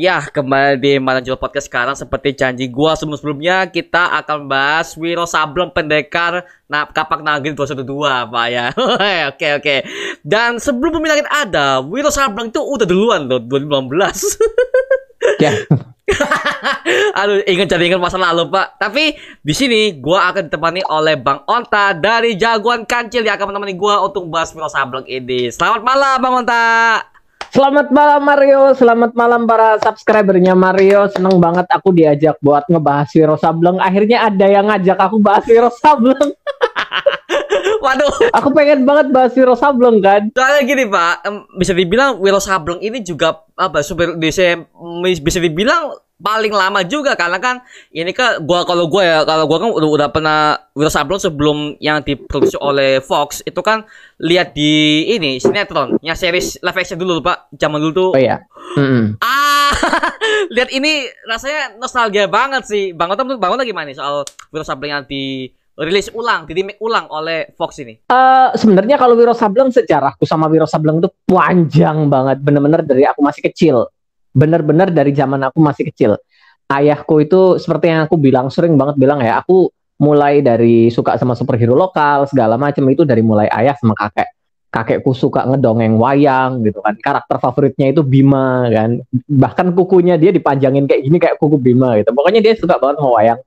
Ya kembali di Malam Jual Podcast sekarang seperti janji gua sebelum-sebelumnya kita akan bahas Wiro Sableng pendekar nah, Kapak Nagin 212 Pak ya. oke oke. Dan sebelum Bumi Langit ada, Wiro Sableng itu udah duluan loh 2015. Ya. Aduh, ingat jadi ingat masa lalu Pak. Tapi di sini gua akan ditemani oleh Bang Onta dari Jagoan Kancil yang akan menemani gua untuk bahas Wiro Sableng ini. Selamat malam Bang Onta. Selamat malam Mario, selamat malam para subscribernya Mario. Seneng banget aku diajak buat ngebahas Wiro Sableng. Akhirnya ada yang ngajak aku bahas Wiro Sableng. Waduh. Aku pengen banget bahas Wiro Sableng kan. Soalnya gini Pak, bisa dibilang Wiro Sableng ini juga apa bisa dibilang paling lama juga karena kan ini kan gua kalau gua ya kalau gua kan udah, udah pernah Wiro Sableng sebelum yang diproduksi oleh Fox itu kan lihat di ini sinetron yang series live action dulu Pak zaman dulu tuh Oh iya. Mm-mm. ah lihat ini rasanya nostalgia banget sih Bang Otom tuh Bang Otom gimana nih soal Wiro Sableng yang di rilis ulang, di remake ulang oleh Fox ini. Eh, sebenarnya kalau Wiro Sableng sejarahku sama Wiro Sableng tuh panjang banget, bener-bener dari aku masih kecil. Bener-bener dari zaman aku masih kecil. Ayahku itu seperti yang aku bilang sering banget bilang ya, aku mulai dari suka sama superhero lokal segala macam itu dari mulai ayah sama kakek. Kakekku suka ngedongeng wayang gitu kan. Karakter favoritnya itu Bima kan. Bahkan kukunya dia dipanjangin kayak gini kayak kuku Bima gitu. Pokoknya dia suka banget sama wayang.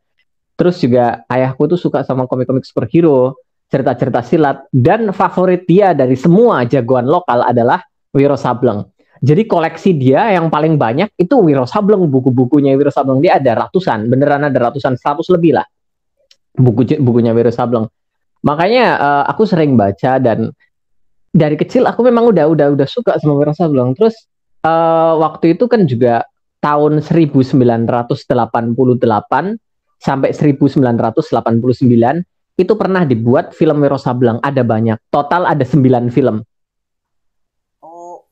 Terus juga ayahku tuh suka sama komik-komik superhero, cerita-cerita silat, dan favorit dia dari semua jagoan lokal adalah Wiro Sableng. Jadi koleksi dia yang paling banyak itu Wiro Sableng, buku-bukunya Wiro Sableng dia ada ratusan, beneran ada ratusan, 100 lebih lah. Buku bukunya Wiro Sableng. Makanya eh, aku sering baca dan dari kecil aku memang udah udah udah suka sama Wiro Sableng. Terus eh, waktu itu kan juga tahun 1988 sampai 1989 itu pernah dibuat film Wiro Sableng. Ada banyak. Total ada 9 film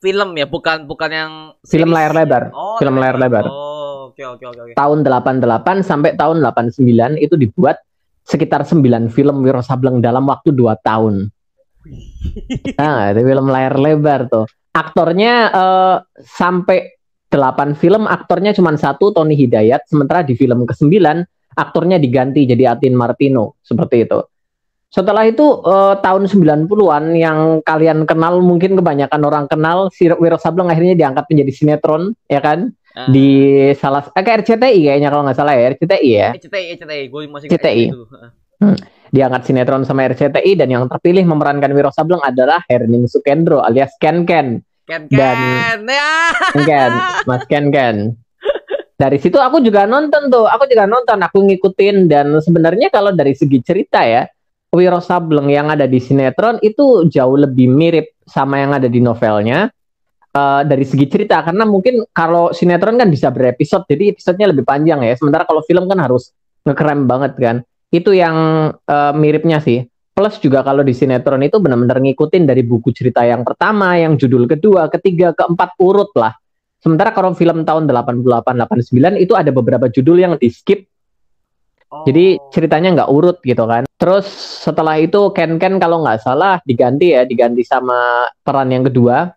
film ya, bukan bukan yang film series. layar lebar. Oh, film layar lebar. Oh, oke oke oke oke. tahun 88 sampai tahun 89 itu dibuat sekitar 9 film Wiro Sableng dalam waktu 2 tahun. Nah itu film layar lebar tuh. Aktornya eh, sampai 8 film aktornya cuma satu Tony Hidayat. Sementara di film ke-9 aktornya diganti jadi Atin Martino. Seperti itu. Setelah itu eh, tahun 90-an yang kalian kenal mungkin kebanyakan orang kenal si Wiro Sableng akhirnya diangkat menjadi sinetron ya kan Ah. di salah eh, kayak RCTI kayaknya kalau nggak salah ya RCTI ya CTI, CTI, gue masih CTI. ingat itu. diangkat sinetron sama RCTI dan yang terpilih memerankan Wiro Sableng adalah Hermin Sukendro alias Ken Ken Ken Dan- Ken ya. Ken Ken Mas Ken Ken dari situ aku juga nonton tuh aku juga nonton aku ngikutin dan sebenarnya kalau dari segi cerita ya Wiro Sableng yang ada di sinetron itu jauh lebih mirip sama yang ada di novelnya Eh, dari segi cerita. Karena mungkin kalau sinetron kan bisa berepisode jadi episodenya lebih panjang ya. Sementara kalau film kan harus ngekrem banget kan. Itu yang eh, miripnya sih. Plus juga kalau di sinetron itu benar-benar ngikutin dari buku cerita yang pertama yang judul kedua ketiga keempat urut lah. Sementara kalau film tahun 88 89 itu ada beberapa judul yang di skip Oh. jadi ceritanya nggak urut gitu kan. Terus setelah itu Ken Ken kalau nggak salah diganti ya, diganti sama peran yang kedua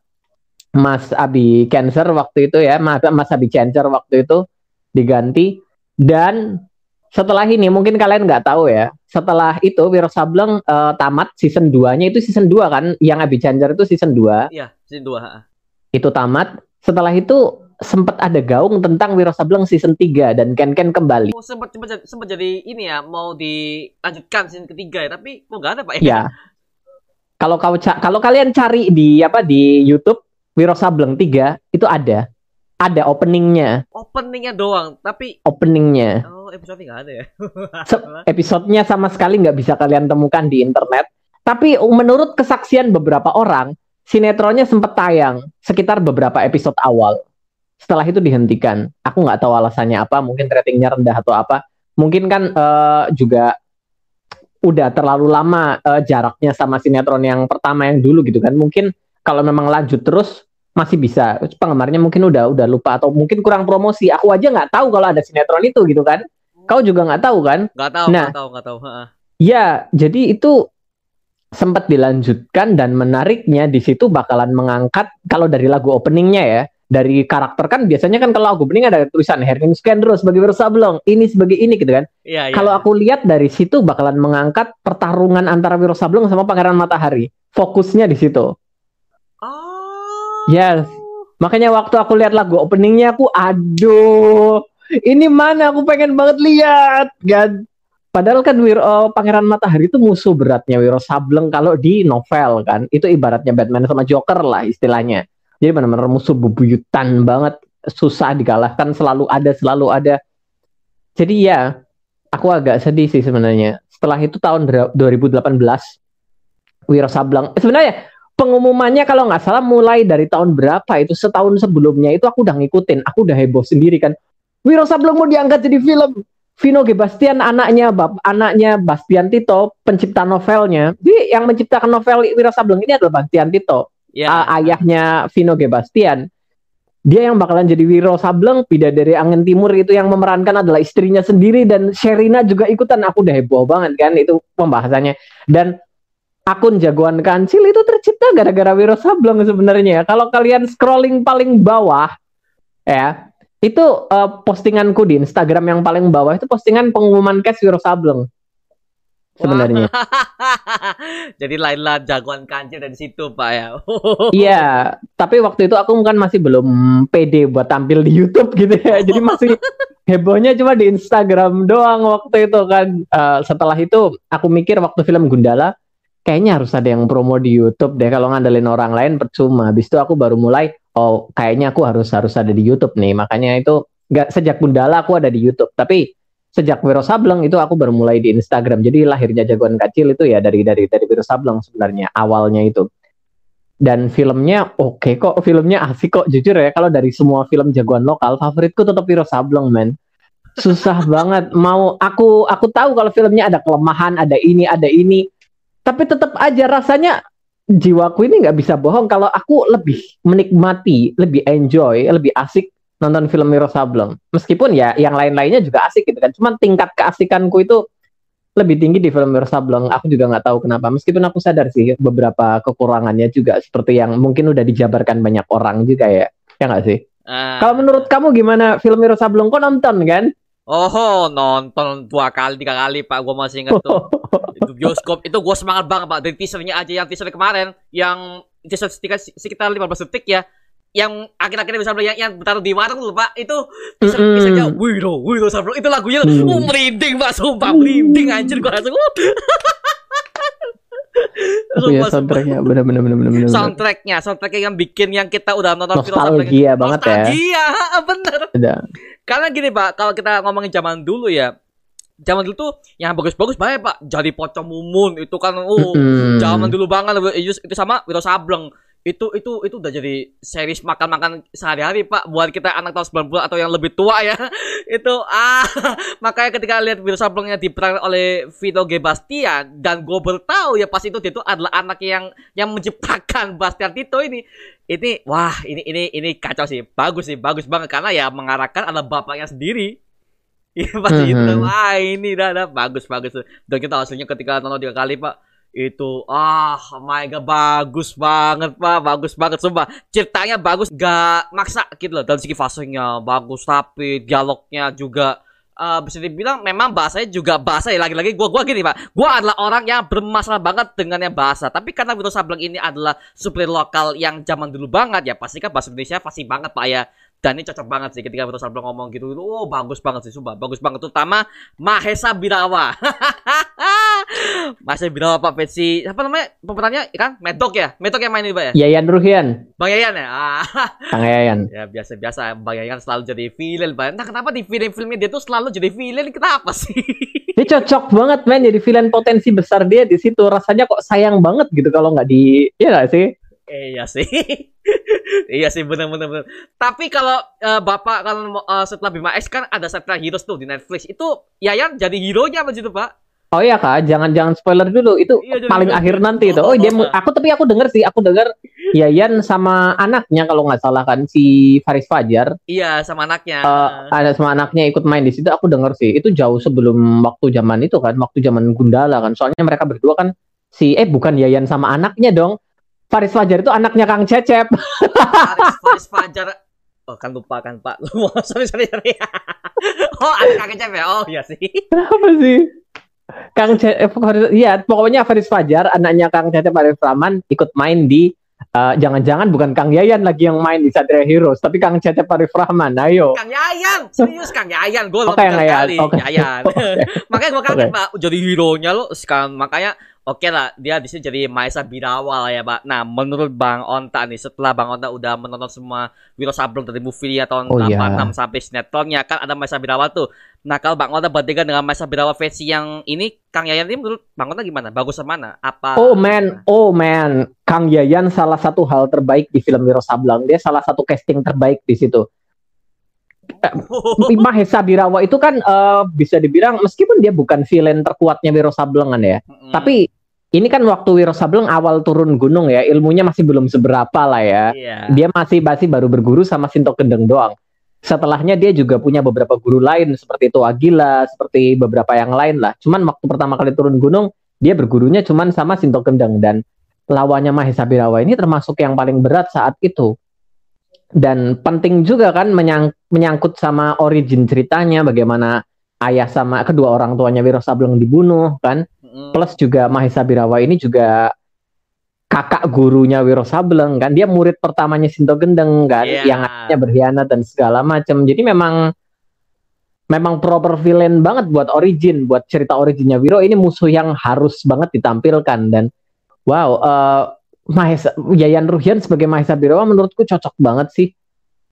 Mas Abi Cancer waktu itu ya, Mas, Mas Abi Cancer waktu itu diganti dan setelah ini mungkin kalian nggak tahu ya. Setelah itu Wiro Sableng eh, tamat season 2-nya itu season 2 kan, yang Abi Cancer itu season 2 Iya, season 2. ha. itu tamat. Setelah itu sempat ada gaung tentang Wiro Sableng season 3 dan Ken Ken kembali. Oh, sempat sempat jadi, sempat jadi ini ya, mau dilanjutkan season ketiga ya, tapi kok nggak ada, Pak Ya. Kalau kau kalau kalian cari di apa di YouTube Wiro Sableng 3 itu ada. Ada openingnya, Openingnya doang, tapi openingnya. oh episode nggak ada ya. Se- episodenya sama sekali nggak bisa kalian temukan di internet. Tapi menurut kesaksian beberapa orang, sinetronnya sempat tayang sekitar beberapa episode awal. Setelah itu dihentikan. Aku nggak tahu alasannya apa. Mungkin ratingnya rendah atau apa. Mungkin kan eh, juga udah terlalu lama eh, jaraknya sama sinetron yang pertama yang dulu gitu kan. Mungkin kalau memang lanjut terus masih bisa. Penggemarnya mungkin udah udah lupa atau mungkin kurang promosi. Aku aja nggak tahu kalau ada sinetron itu gitu kan. Kau juga nggak tahu kan? Nggak tahu, Nah. nggak tahu, nggak tahu. Ya, jadi itu sempat dilanjutkan dan menariknya di situ bakalan mengangkat kalau dari lagu openingnya ya, dari karakter kan biasanya kan kalau aku bening ada tulisan Hermin Skendro sebagai Wiro Sableng, ini sebagai ini gitu kan. Iya, iya. Kalau aku lihat dari situ bakalan mengangkat pertarungan antara Wiro Sableng sama Pangeran Matahari. Fokusnya di situ. Oh. Yes. Makanya waktu aku lihat lagu openingnya aku aduh, ini mana aku pengen banget lihat kan. Padahal kan Wiro oh, Pangeran Matahari itu musuh beratnya Wiro Sableng kalau di novel kan. Itu ibaratnya Batman sama Joker lah istilahnya. Jadi benar-benar musuh bebuyutan banget, susah dikalahkan, selalu ada, selalu ada. Jadi ya, aku agak sedih sih sebenarnya. Setelah itu tahun 2018 Wiro Sableng sebenarnya pengumumannya kalau nggak salah mulai dari tahun berapa itu setahun sebelumnya itu aku udah ngikutin, aku udah heboh sendiri kan. Wiro Sableng mau diangkat jadi film Vino G. Anaknya bab anaknya Bastian Tito pencipta novelnya jadi yang menciptakan novel Wira Sableng ini adalah Bastian Tito Ya. uh, ayahnya Vino G. Bastian dia yang bakalan jadi Wiro Sableng dari Angin Timur itu yang memerankan adalah istrinya sendiri dan Sherina juga ikutan aku udah heboh banget kan itu pembahasannya dan akun jagoan kancil itu tercipta gara-gara Wiro Sableng sebenarnya kalau kalian scrolling paling bawah ya itu uh, postinganku di Instagram yang paling bawah itu postingan pengumuman cash Wiro Sableng sebenarnya. Jadi Laila jagoan kancil dari situ Pak ya. iya, tapi waktu itu aku kan masih belum pede buat tampil di YouTube gitu ya. Jadi masih hebohnya cuma di Instagram doang waktu itu kan. Uh, setelah itu aku mikir waktu film Gundala kayaknya harus ada yang promo di YouTube deh kalau ngandelin orang lain percuma. Habis itu aku baru mulai oh kayaknya aku harus harus ada di YouTube nih makanya itu nggak sejak Gundala aku ada di YouTube tapi sejak Wiro Sableng itu aku baru mulai di Instagram. Jadi lahirnya jagoan kecil itu ya dari dari dari Wiro Sableng sebenarnya awalnya itu. Dan filmnya oke okay kok filmnya asik kok jujur ya. Kalau dari semua film jagoan lokal favoritku tetap Wiro Sableng men. Susah banget. Mau aku aku tahu kalau filmnya ada kelemahan ada ini ada ini. Tapi tetap aja rasanya jiwaku ini nggak bisa bohong. Kalau aku lebih menikmati, lebih enjoy, lebih asik nonton film Wiro Sableng. Meskipun ya yang lain-lainnya juga asik gitu kan. Cuman tingkat keasikanku itu lebih tinggi di film Wiro Sableng. Aku juga nggak tahu kenapa. Meskipun aku sadar sih beberapa kekurangannya juga seperti yang mungkin udah dijabarkan banyak orang juga ya. Ya nggak sih? Uh... Kalau menurut kamu gimana film Wiro Sableng? Kok nonton kan? Oh nonton dua kali tiga kali pak gue masih ingat tuh itu bioskop itu gue semangat banget pak dari teasernya aja yang teaser kemarin yang teaser sekitar, sekitar 15 detik ya yang akhir-akhirnya bisa yang, yang bertaruh di warung tuh pak itu teaser mm -hmm. teasernya Wiro Wiro Sabro itu lagunya mm. oh, merinding pak sumpah. Merinding anjir gue langsung uh. Iya soundtracknya bener bener bener bener soundtracknya soundtracknya yang bikin yang kita udah nonton film nostalgia banget ya. Nostalgia bener. Udah. karena gini pak kalau kita ngomongin zaman dulu ya zaman dulu tuh yang bagus-bagus banyak pak. Jadi pocong mumun itu kan oh mm -hmm. zaman dulu banget itu sama Wiro Sableng itu itu itu udah jadi series makan-makan sehari-hari pak buat kita anak tahun 90 atau yang lebih tua ya. Itu ah makanya ketika lihat Wiro Sablengnya diperankan oleh Vito G. Bastian dan gue bertahu ya pas itu dia itu adalah anak yang yang menciptakan Bastian Tito ini. Ini wah ini ini ini kacau sih. Bagus sih bagus banget. Karena ya mengarahkan adalah bapaknya sendiri. Iya pasti mm -hmm. itu wah ini dah, dah. Bagus bagus. Dan kita hasilnya ketika nonton tiga kali pak itu ah oh my god bagus banget pak. Bagus banget sumpah. Ceritanya bagus gak maksa gitu loh dari segi fasenya bagus tapi dialognya juga uh, bisa dibilang memang bahasanya juga bahasa. Ya lagi-lagi gua gua gini pak. Gua adalah orang yang bermasalah banget dengan yang bahasa. Tapi karena Wiro Sableng ini adalah supir lokal yang zaman dulu banget ya pasti kan bahasa Indonesia pasti banget pak ya dan ini cocok banget sih ketika Vito Sableng ngomong gitu. Oh, bagus banget sih, sumpah. Bagus banget. Terutama Mahesa Birawa. Mahesa Birawa Pak Petsi. Apa namanya? Pemerannya kan? Medok ya? Medok yang main ini, Pak ya? Yayan Ruhian. Bang Yayan ya? Ah. Kang Yayan. ya, biasa-biasa. Bang Yayan selalu jadi villain, Pak. Entah kenapa di film-filmnya dia tuh selalu jadi villain. Kenapa sih? dia cocok banget, men. Jadi villain potensi besar dia di situ. Rasanya kok sayang banget gitu kalau nggak di... Iya gak sih? Eh, iya sih. iya sih benar benar benar. Tapi kalau uh, Bapak kalau uh, setelah Bima X kan ada Satria Heroes tuh di Netflix. Itu Yayan jadi hero-nya apa gitu, Pak? Oh iya kak, jangan jangan spoiler dulu. Itu iya, paling jadi, akhir nanti itu. Oh, oh dia aku tapi aku denger sih, aku denger Yayan sama anaknya kalau nggak salah kan si Faris Fajar. Iya, sama anaknya. Uh, ada sama anaknya ikut main di situ. Aku denger sih. Itu jauh sebelum waktu zaman itu kan, waktu zaman Gundala kan. Soalnya mereka berdua kan si eh bukan Yayan sama anaknya dong. Faris Fajar itu anaknya Kang Cecep. Faris, Faris Fajar Oh kan lupa kan Pak. sorry sorry sorry. oh ada Kang Cecep ya? Oh iya sih. Apa sih? Kang Cecep, iya pokoknya Faris Fajar, anaknya Kang Cecep Arif Rahman ikut main di uh, jangan-jangan bukan Kang Yayan lagi yang main di Satria Heroes, tapi Kang Cecep Arif Rahman. Ayo. Kang Yayan, serius Kang Yayan, gue Oke, Kang Yayan. kali. Oke. Yayan. makanya gue kaget Pak, jadi hero-nya lo sekarang makanya Oke lah, dia di sini jadi Maesa Birawa lah ya, Pak. Nah, menurut Bang Onta nih, setelah Bang Onta udah menonton semua Wiro Sableng dari movie tahun Oh, iya. 86 sampai sinetronnya, kan ada Maesa Birawa tuh. Nah, kalau Bang Onta bandingkan dengan Maesa Birawa versi yang ini, Kang Yayan ini menurut Bang Onta gimana? Bagus mana? Apa? Oh man, oh man, Kang Yayan salah satu hal terbaik di film Wiro Sableng. Dia salah satu casting terbaik di situ. Mahesa Birawa itu kan eh, bisa dibilang meskipun dia bukan villain terkuatnya Wiro Sableng kan ya, Mm-mm. tapi ini kan waktu Wiro Sableng awal turun gunung ya, ilmunya masih belum seberapa lah ya. Iya. Dia masih masih baru berguru sama Sinto Gendeng doang. Setelahnya dia juga punya beberapa guru lain seperti itu Agila, seperti beberapa yang lain lah. Cuman waktu pertama kali turun gunung, dia bergurunya cuman sama Sinto Gendeng dan lawannya Mahesa Birawa ini termasuk yang paling berat saat itu. Dan penting juga kan menyang- menyangkut sama origin ceritanya bagaimana ayah sama kedua orang tuanya Wiro Sableng dibunuh kan? Mm-mm. plus juga Mahesa Birawa ini juga kakak gurunya Wiro Sableng kan? Dia murid pertamanya Sinto Gendeng kan? Iya. yang akhirnya berkhianat dan segala macam jadi memang memang proper villain banget buat origin buat cerita originnya Wiro. Ini musuh yang harus banget ditampilkan dan wow eh, Mahesa Yayan Ruhian sebagai Mahesa Birawa menurutku cocok banget sih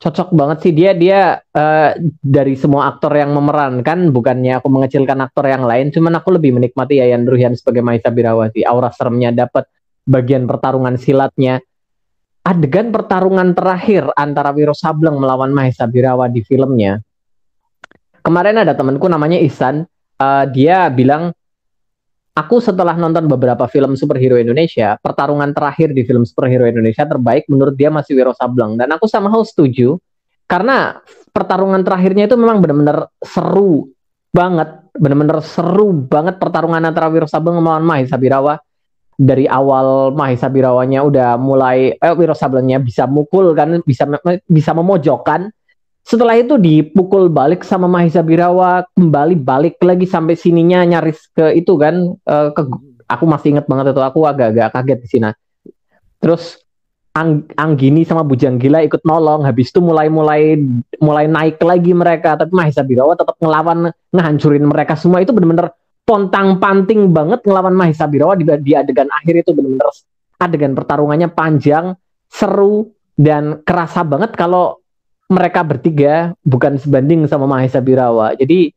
cocok banget sih. Dia dia eh, dari semua aktor yang memerankan bukannya aku mengecilkan aktor yang lain cuman aku lebih menikmati Yayan Ruhian sebagai Mahesa Birawa sih aura seremnya dapat bagian pertarungan silatnya. Adegan pertarungan terakhir antara Wiro Sableng melawan Mahesa Birawa di filmnya. Kemarin ada temanku namanya Ihsan. Eh, dia bilang aku setelah nonton beberapa film superhero Indonesia pertarungan terakhir di film superhero Indonesia terbaik menurut dia masih Wiro Sableng. Dan aku sama setuju karena pertarungan terakhirnya itu memang benar-benar seru banget. Benar-benar seru banget pertarungan antara Wiro Sableng melawan Mahesa Birawa. Dari awal Mahesa Birawanya udah mulai eh Wiro Sablengnya bisa mukul kan bisa bisa memojokkan setelah itu dipukul balik sama Mahesa Birawa kembali balik lagi sampai sininya nyaris ke itu kan eh, ke aku masih inget banget itu aku agak-agak kaget di sini. Terus Ang- Anggini sama Bujang Gila ikut nolong habis itu mulai mulai naik lagi mereka tapi Mahesa Birawa tetap ngelawan ngehancurin mereka semua. Itu bener-bener pontang panting banget ngelawan Mahesa Birawa di, di adegan akhir itu bener-bener adegan pertarungannya panjang seru dan kerasa banget kalau mereka bertiga bukan sebanding sama Mahesa Birawa jadi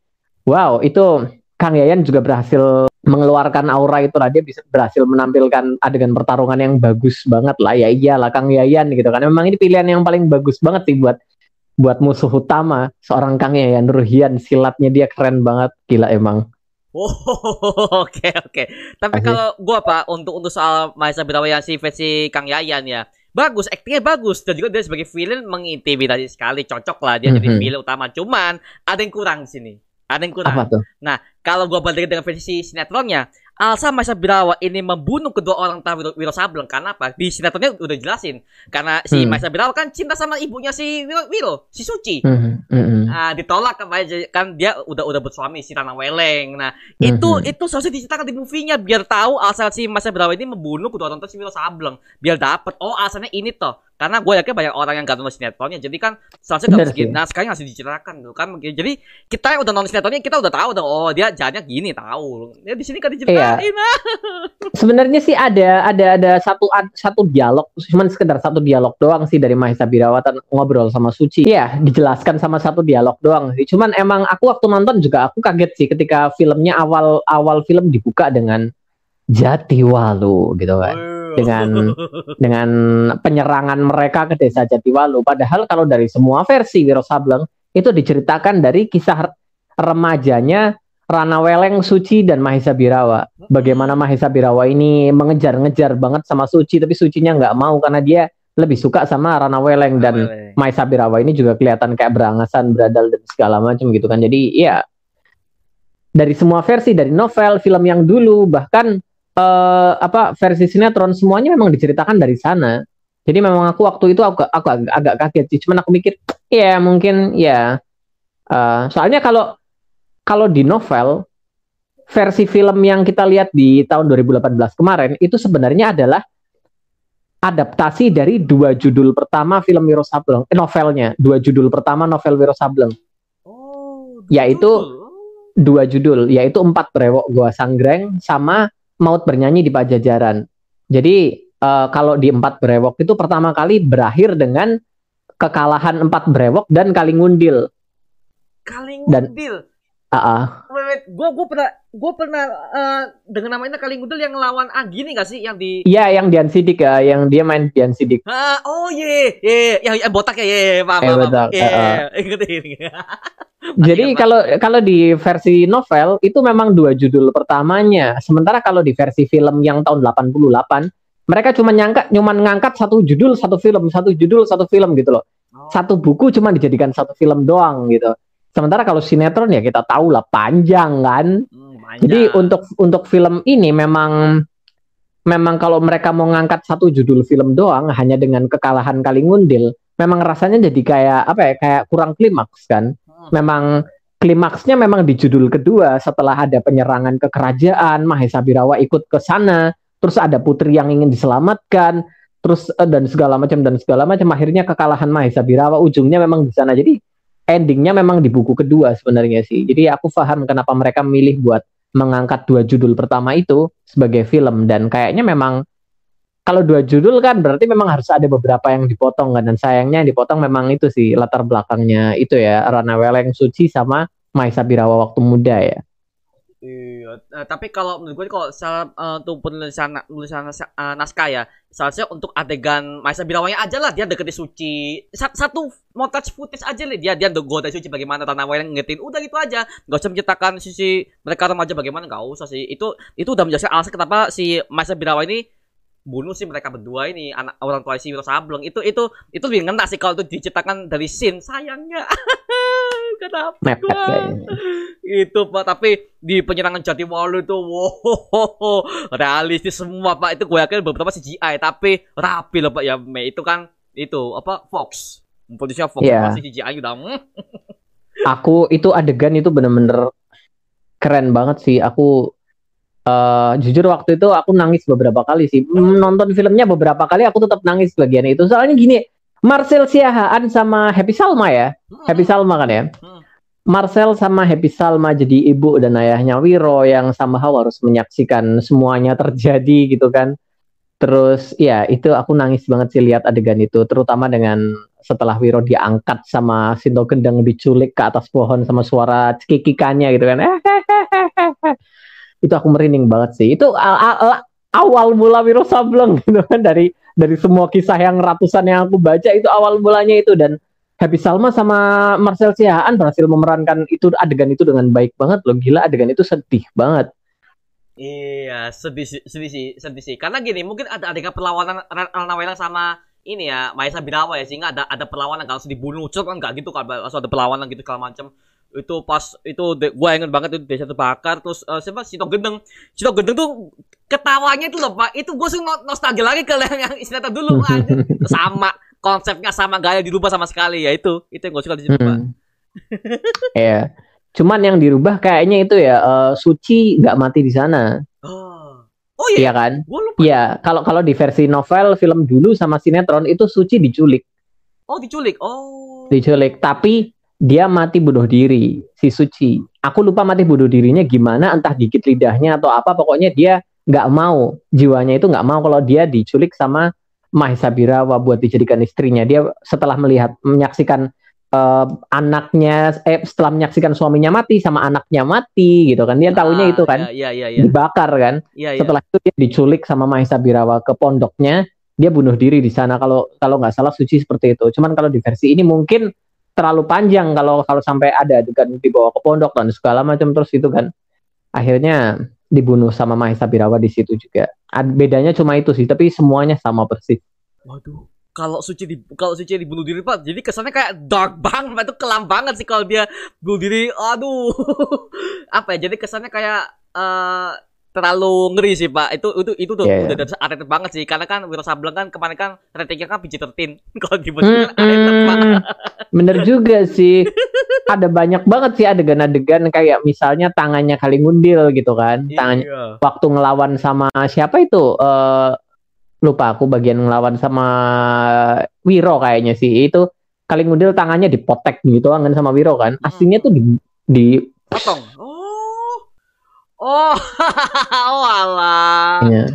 wow itu Kang Yayan juga berhasil mengeluarkan aura itu lah dia bisa berhasil menampilkan adegan pertarungan yang bagus banget lah ya iyalah Kang Yayan gitu kan memang ini pilihan yang paling bagus banget sih buat buat musuh utama seorang Kang Yayan Ruhian silatnya dia keren banget gila emang Oh, oke oke. Tapi Asik. kalau gua Pak untuk untuk soal Mahesa Birawa yang si versi Kang Yayan ya. Bagus, aktingnya bagus dan juga dia sebagai villain mengintimidasi sekali, cocok lah dia jadi Mhm. villain utama. Cuman ada yang kurang di sini. Ada yang kurang. apa tuh Kalau gua bandingin dengan versi sinetronnya, Alsa Mahesa Birawa ini membunuh kedua orang tua Wiro, Wiro Sableng. Karena apa? Di sinetronnya udah jelasin. Karena si Hmm. Birawa kan cinta sama ibunya si Wiro, Wiro si Suci. Mhm, mhm. Ah, ditolak kan, Pak. kan dia udah udah bersuami si Rana Weleng. Nah, itu Mhm. itu seharusnya diceritakan di movie-nya biar tahu asal si Mas Berawa ini membunuh kedua orang tua si Wiro Sableng. Biar dapat oh asalnya ini toh. Karena gue yakin banyak orang yang gak nonton sinetronnya. Jadi kan seharusnya Bener harus gini. sih. Nah, sekarang harus diceritakan tuh kan. Jadi kita yang udah nonton sinetronnya kita udah tahu dong. Oh, dia jalannya gini tahu. Ya di sini kan diceritain. ah. sebenarnya sih ada ada ada satu ad- satu dialog cuman sekedar satu dialog doang sih dari Mahesa Birawatan ngobrol sama Suci Iya dijelaskan sama satu dialog doang sih cuman emang aku waktu nonton juga aku kaget sih ketika filmnya awal awal film dibuka dengan Jatiwalu gitu kan. Dengan dengan penyerangan mereka ke desa Jatiwalu. Padahal kalau dari semua versi Wiro Sableng itu diceritakan dari kisah remajanya Rana Weleng, Suci dan Mahesa Birawa. Bagaimana Mahesa Birawa ini mengejar-ngejar banget sama Suci tapi Sucinya nggak mau karena dia lebih suka sama Rana Weleng. Dan Weleng. Mahesa Birawa ini juga kelihatan kayak berangasan, beradal dan segala macam gitu kan. Jadi ya dari semua versi dari novel, film yang dulu bahkan eh, apa versi sinetron semuanya memang diceritakan dari sana. Jadi memang aku waktu itu aku, aku agak, agak kaget sih. Cuman aku mikir Iya, mungkin ya. Uh, soalnya kalau kalau di novel versi film yang kita lihat di tahun 2018 kemarin itu sebenarnya adalah adaptasi dari dua judul pertama film Wiro Sableng, eh, novelnya, dua judul pertama novel Wiro Sableng. Oh, yaitu judul. dua judul, yaitu Empat Brewok Gua Sanggreng sama Maut Bernyanyi di Pajajaran. Jadi uh, kalau di Empat Brewok itu pertama kali berakhir dengan kekalahan Empat Brewok dan Kalingundil. Kalingundil. Dan, Uh, gue gue pernah gue pernah uh, dengan namanya kali ngudel yang lawan Agi nih gak sih yang di Iya yang Dian Sidik ya yang dia main Dian Sidik. Uh, oh iya yeah, yang, yang botak ya iya yeah, paham eh, paham. Iya Jadi kalau kalau di versi novel itu memang dua judul pertamanya. Sementara kalau di versi film yang tahun 88 mereka cuma nyangka cuma ngangkat satu judul satu film, satu judul satu film gitu loh. Oh. Satu buku cuma dijadikan satu film doang gitu. Sementara kalau sinetron ya kita tahu lah panjang kan. Hmm, Jadi untuk untuk film ini memang memang kalau mereka mau ngangkat satu judul film doang hanya dengan kekalahan Kalingundil, memang rasanya jadi kayak apa ya kayak kurang klimaks kan. Memang klimaksnya memang di judul kedua setelah ada penyerangan ke kerajaan, Mahesa Birawa ikut ke sana, terus ada putri yang ingin diselamatkan, terus eh, dan segala macam dan segala macam akhirnya kekalahan Mahesa Birawa ujungnya memang di sana. Jadi endingnya memang di buku kedua sebenarnya sih. Jadi aku paham kenapa mereka milih buat mengangkat dua judul pertama itu sebagai film dan kayaknya memang kalau dua judul kan berarti memang harus ada beberapa yang dipotong kan dan sayangnya yang dipotong memang itu sih latar belakangnya itu ya Rana Weleng Suci sama Maisa Birawa waktu muda ya. Iya, uh, tapi kalau menurut gue kalau salah uh, untuk penulisan penulisan uh, naskah ya, seharusnya untuk adegan Maisa Birawanya aja lah dia deketin Suci. Satu montage footage aja lah dia dia goda Suci bagaimana tanah yang ngetin. Udah gitu aja. Gak usah menceritakan sisi mereka remaja bagaimana gak usah sih. Itu itu udah menjelaskan alasan kenapa si Maisa Birawa ini bunuh sih mereka berdua ini anak orang tua si Wiro Sableng. Itu itu itu lebih ngena sih kalau itu diceritakan dari scene. Sayangnya. Kenapa Mepet itu pak tapi di penyerangan Jatiwalu itu wow realistis semua pak. Itu gue yakin beberapa CGI tapi rapi loh pak. Ya Mei itu kan itu apa Fox. Produksinya Fox yeah. masih CGI udah hmm. aku itu adegan itu bener-bener keren banget sih. Aku Uh, jujur waktu itu aku nangis beberapa kali sih. Nonton filmnya beberapa kali aku tetap nangis bagian itu. Soalnya gini, Marcel Siahaan sama Happy Salma ya. Happy Salma kan ya. Marcel sama Happy Salma jadi ibu dan ayahnya Wiro yang sama harus menyaksikan semuanya terjadi gitu kan. Terus ya itu aku nangis banget sih lihat adegan itu, terutama dengan setelah Wiro diangkat sama Sinto Gendeng diculik ke atas pohon sama suara cekikikannya gitu kan. Itu aku merinding banget sih. Itu awal mula Wiro Sableng gitu kan dari dari semua kisah yang ratusan yang aku baca itu awal mulanya itu. Dan Happy Salma sama Marcel Sihaan berhasil memerankan itu adegan itu dengan baik banget loh. Gila adegan itu sedih banget. Iya, sedih sedih sih, sedih sih. Karena gini, mungkin ada adegan perlawanan Rana Welang sama ini ya, Maisa Birawa ya, sehingga ada ada perlawanan. Kalau dibunuh, cuma kan enggak gitu langsung ada perlawanan gitu kalau macam itu pas itu gue inget banget itu desa terbakar terus uh, siapa? Sito Gendeng. Sito Gendeng tuh ketawanya itu loh pak. Itu gue sih nostalgia lagi ke yang istilah dulu sama konsepnya sama gaya dirubah sama sekali. Ya itu itu yang gue suka di situ hmm. pak iya. Cuman yang dirubah kayaknya itu ya uh, Suci nggak mati di sana. Oh, oh iya, iya kan? Iya. Kalau kalau di versi novel film dulu sama sinetron itu Suci diculik. Oh diculik. Oh. Diculik. Tapi dia mati bunuh diri si Suci. Aku lupa mati bunuh dirinya gimana, entah gigit lidahnya atau apa. Pokoknya dia nggak mau, jiwanya itu nggak mau kalau dia diculik sama Mahesa Birawa buat dijadikan istrinya. Dia setelah melihat menyaksikan uh, anaknya, eh setelah menyaksikan suaminya mati sama anaknya mati gitu kan. Dia tahunya ah, itu kan, iya, iya, iya. dibakar kan. Iya, iya. Setelah itu dia diculik sama Mahesa Birawa ke pondoknya. Dia bunuh diri di sana kalau kalau nggak salah Suci seperti itu. Cuman kalau di versi ini mungkin terlalu panjang kalau kalau sampai ada adegan dibawa ke pondok dan segala macam terus itu kan akhirnya dibunuh sama Mahesa Birawa di situ juga. Bedanya cuma itu sih, tapi semuanya sama persis. Waduh, kalau Suci di kalau Suci dibunuh diri Pak, jadi kesannya kayak dark banget, itu kelam banget sih kalau dia bunuh diri. Aduh. Apa ya? Jadi kesannya kayak uh, terlalu ngeri sih pak itu itu itu tuh Iya, udah iya. udah banget sih karena kan Wiro Sableng kan kemarin kan ratingnya kan PG-13 kalau di Hmm, pak hmm, bener juga sih. Ada banyak banget sih adegan-adegan kayak misalnya tangannya kali ngundil gitu kan. Tangannya Iya. waktu ngelawan sama siapa itu? Eh lupa aku bagian ngelawan sama Wiro kayaknya sih. Itu kali ngundil tangannya dipotek gitu kan sama Wiro kan. Aslinya tuh di, di potong oh oh alah. Ya.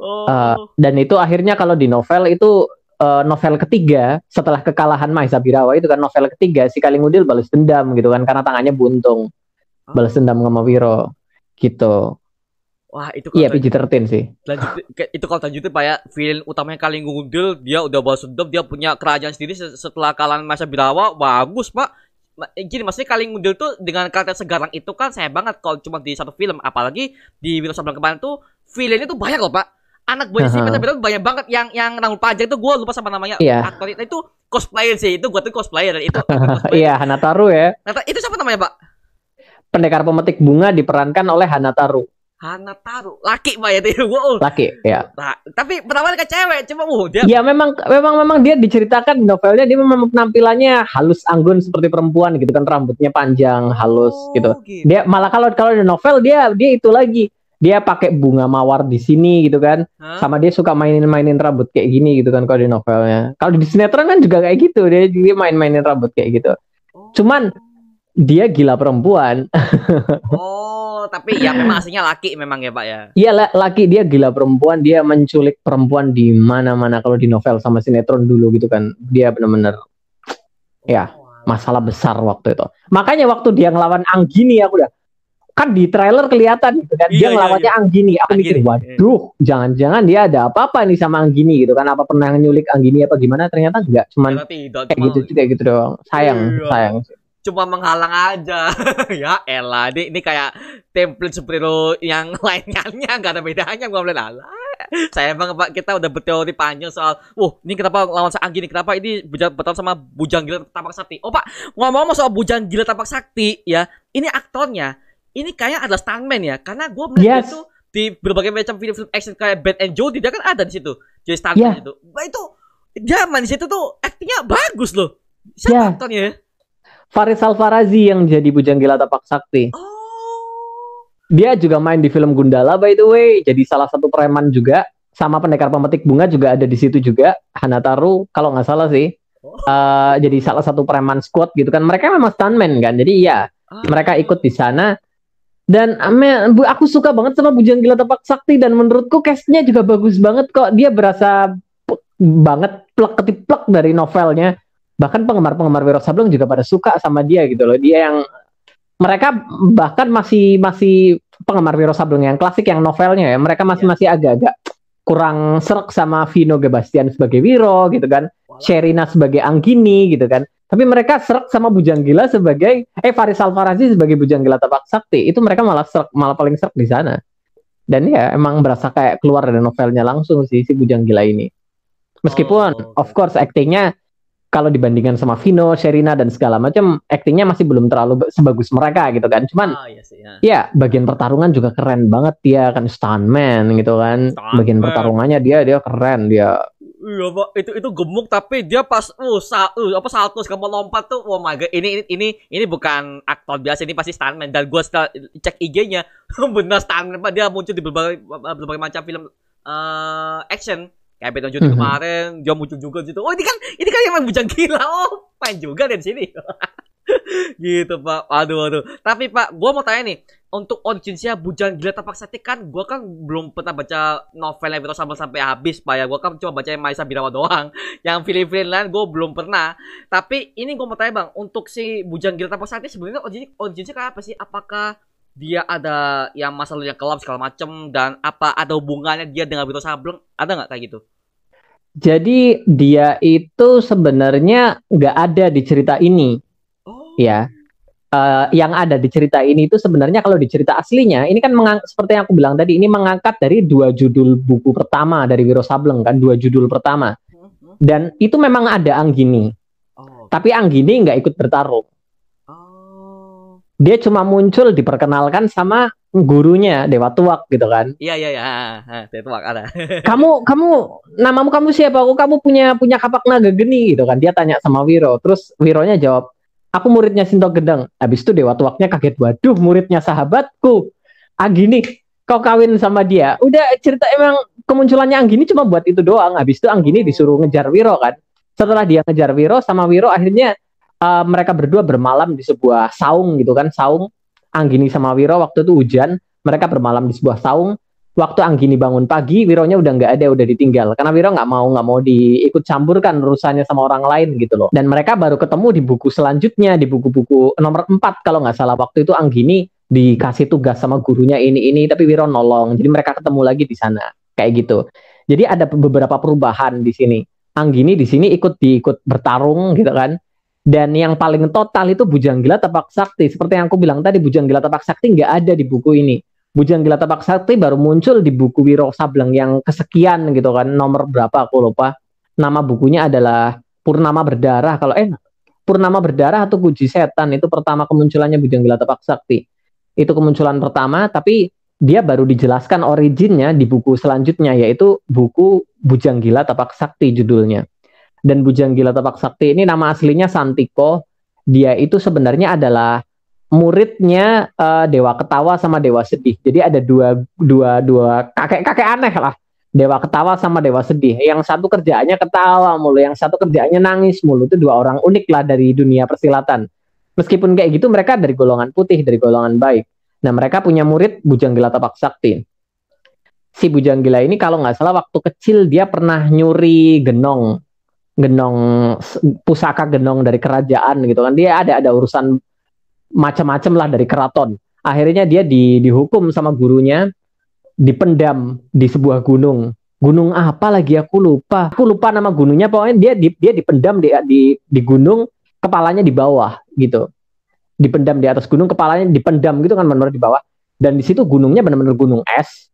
oh. Eh, dan itu akhirnya kalau di novel itu eh, novel ketiga setelah kekalahan Maisa Birawa itu kan novel ketiga si Kalingudil balas dendam gitu kan karena tangannya buntung. Balas dendam sama Wiro gitu. Wah itu iya kalau PG-13 sih. Lanjut itu kalau lanjutin pak ya. Villain utamanya kali ngundil dia udah balas dendam dia punya kerajaan sendiri se- setelah kalahan masa Birawa bagus pak gini maksudnya kali ngundil tuh dengan karakter segarang itu kan saya banget kalau cuma di satu film. Apalagi di Wiro Sableng kemarin tuh villainnya tuh banyak loh pak. Anak buahnya si masa Birawa banyak banget. Yang yang rambut panjang itu gue lupa sama namanya. Iya. aktor itu itu cosplayer sih. Itu gue tuh cosplayer dan itu iya Hanataru ya. Nah, itu siapa namanya pak? Pendekar pemetik bunga diperankan oleh Hanataru Hanataru laki pak ya wow. Laki ya. Nah, tapi pertama ke cewek cuma uh dia ya memang memang memang dia diceritakan di novelnya dia memang penampilannya halus anggun seperti perempuan gitu kan rambutnya panjang halus Oh, gitu. Dia malah kalau kalau di novel dia dia itu lagi. Dia pakai bunga mawar di sini gitu kan. Hah? sama dia suka mainin-mainin rambut kayak gini gitu kan kalau di novelnya. Kalau di sinetron kan juga kayak gitu. Dia dia main-mainin rambut kayak gitu. Oh. cuman dia gila perempuan. Oh, tapi ya memang aslinya laki memang ya, Pak ya. iya la- laki dia gila perempuan. Dia menculik perempuan di mana-mana. Kalau di novel sama sinetron dulu gitu kan dia benar-benar Ya, Oh, alah. masalah besar waktu itu. Makanya waktu dia ngelawan Anggini aku udah kan di trailer kelihatan gitu kan Iya, dia iya, ngelawannya Anggini. Aku mikir Anggini, waduh jangan-jangan dia ada apa-apa nih sama Anggini gitu kan. Apa pernah nyulik Anggini apa gimana? Ternyata enggak cuman kayak cuma, gitu kayak gitu doang. Sayang Iya. sayang cuma menghalang aja. ya elah, ini, ini kayak template superhero yang lainnya nggak ada bedanya gua bilang alah. Saya emang Pak kita udah berteori panjang soal, wah ini kenapa lawan sang gini, kenapa ini bujang betul sama bujang gila tapak sakti. Oh Pak, ngomong-ngomong soal bujang gila tapak sakti ya, ini aktornya, ini kayaknya adalah stuntman ya, karena gua melihat Yes. itu di berbagai macam film-film action kayak Bad and Jody dia kan ada di situ, jadi stuntman Yeah. itu. Bah, itu dia main di situ tuh aktingnya bagus loh. Siapa Yeah. aktornya ya? Faris Alfarazi yang jadi bujang gila tapak sakti. Oh. dia juga main di film Gundala by the way. Jadi salah satu preman juga. Sama pendekar pemetik bunga juga ada di situ juga. Hanataru kalau nggak salah sih. Oh. Eh, jadi salah satu preman squad gitu kan. Mereka memang stuntman kan. Jadi iya Ah. mereka ikut di sana. Dan bu- aku suka banget sama Bujang Gila Tapak Sakti. Dan menurutku castnya juga bagus banget kok. Dia berasa banget plek ketiplek dari novelnya bahkan penggemar-penggemar Wiro Sableng juga pada suka sama dia gitu loh. Dia yang mereka bahkan masih masih penggemar Wiro Sableng yang klasik yang novelnya ya. Mereka masih Iya. masih agak-agak kurang serak sama Vino Gebastian sebagai Wiro gitu kan. Sherina sebagai Anggini gitu kan. Tapi mereka serak sama Bujang Gila sebagai eh Faris Alfarazi sebagai Bujang Gila Tapak Sakti. Itu mereka malah serak malah paling serak di sana. Dan ya emang berasa kayak keluar dari novelnya langsung sih si Bujang Gila ini. Meskipun Oh, oke. of course aktingnya kalau dibandingkan sama Vino, Sherina dan segala macam aktingnya masih belum terlalu ba- sebagus mereka gitu kan cuman Ah, iya sih. Ya. bagian pertarungan juga keren banget dia kan stuntman gitu kan Stuntman. bagian pertarungannya dia dia keren dia Iya, Pak. Itu itu gemuk tapi dia pas uh, sa, uh apa salto sekali lompat tuh. Oh my god, ini ini ini ini bukan aktor biasa, ini pasti stuntman dan gua setelah cek IG-nya benar stuntman Pak. Dia muncul di berbagai berbagai macam film eh action. Kayak Beton Judi Mhm. kemarin dia muncul juga di situ. Oh, ini kan ini kan yang main bujang gila. Oh, main juga dari sini. gitu, Pak. Aduh, aduh. Tapi Pak, gua mau tanya nih, untuk originnya Bujang Gila Tapak Sakti kan gua kan belum pernah baca novelnya Wiro Sableng sampai habis Pak ya. Gua kan cuma baca yang Maisa Birawa doang. Yang film-film lain gua belum pernah. Tapi ini gua mau tanya Bang, untuk si Bujang Gila Tapak Sakti sebenarnya origin originnya kayak apa sih? Apakah dia ada yang masalah yang kelap segala macem dan apa ada hubungannya dia dengan Wiro Sableng? Ada nggak kayak gitu? jadi dia itu sebenarnya nggak ada di cerita ini Oh. ya Eh, yang ada di cerita ini itu sebenarnya kalau di cerita aslinya ini kan mengang- seperti yang aku bilang tadi ini mengangkat dari dua judul buku pertama dari Wiro Sableng kan dua judul pertama dan itu memang ada Anggini Oh. tapi Anggini nggak ikut bertarung. Dia cuma muncul diperkenalkan sama gurunya Dewa Tuak gitu kan. Iya iya iya, ah, Dewa Tuak ada. kamu kamu namamu kamu siapa? Aku kamu punya punya kapak naga geni gitu kan. Dia tanya sama Wiro. Terus Wironya jawab, "Aku muridnya Sinto Gendeng." Habis itu Dewa Tuaknya kaget, "Waduh, muridnya sahabatku." Anggini, kau kawin sama dia. Udah cerita emang kemunculannya Anggini cuma buat itu doang. Habis itu Anggini disuruh ngejar Wiro kan. Setelah dia ngejar Wiro sama Wiro akhirnya uh, mereka berdua bermalam di sebuah saung gitu kan. Saung Anggini sama Wiro waktu itu hujan. Mereka bermalam di sebuah saung. Waktu Anggini bangun pagi, Wironya udah nggak ada, udah ditinggal. Karena Wiro nggak mau nggak mau diikut campurkan urusannya sama orang lain gitu loh. Dan mereka baru ketemu di buku selanjutnya, di buku-buku nomor 4 kalau nggak salah waktu itu Anggini dikasih tugas sama gurunya ini ini tapi Wiro nolong jadi mereka ketemu lagi di sana kayak gitu jadi ada beberapa perubahan di sini Anggini di sini ikut diikut bertarung gitu kan dan yang paling total itu Bujang Gila Tapak Sakti. Seperti yang aku bilang tadi Bujang Gila Tapak Sakti nggak ada di buku ini. Bujang Gila Tapak Sakti baru muncul di buku Wiro Sableng yang kesekian gitu kan. Nomor berapa aku lupa. Nama bukunya adalah Purnama Berdarah. Kalau eh Purnama Berdarah atau Kuji Setan itu pertama kemunculannya Bujang Gila Tapak Sakti. Itu kemunculan pertama tapi dia baru dijelaskan originnya di buku selanjutnya yaitu buku Bujang Gila Tapak Sakti judulnya. Dan Bujang Gila Tapak Sakti ini nama aslinya Santiko. Dia itu sebenarnya adalah muridnya uh, Dewa Ketawa sama Dewa Sedih. Jadi ada dua dua dua kakek-kakek aneh lah. Dewa Ketawa sama Dewa Sedih. Yang satu kerjaannya ketawa mulu, yang satu kerjaannya nangis mulu. Itu dua orang unik lah dari dunia persilatan. Meskipun kayak gitu mereka dari golongan putih, dari golongan baik. Nah mereka punya murid Bujang Gila Tapak Sakti. Si Bujang Gila ini kalau nggak salah waktu kecil dia pernah nyuri genong, genong pusaka genong dari kerajaan gitu kan. Dia ada ada urusan macam-macam lah dari keraton. Akhirnya dia di, dihukum sama gurunya, dipendam di sebuah gunung. Gunung apa lagi aku lupa. Aku lupa nama gunungnya. Pokoknya dia di, dia dipendam di, di di gunung kepalanya di bawah gitu dipendam di atas gunung kepalanya dipendam gitu kan benar di bawah dan di situ gunungnya benar-benar gunung es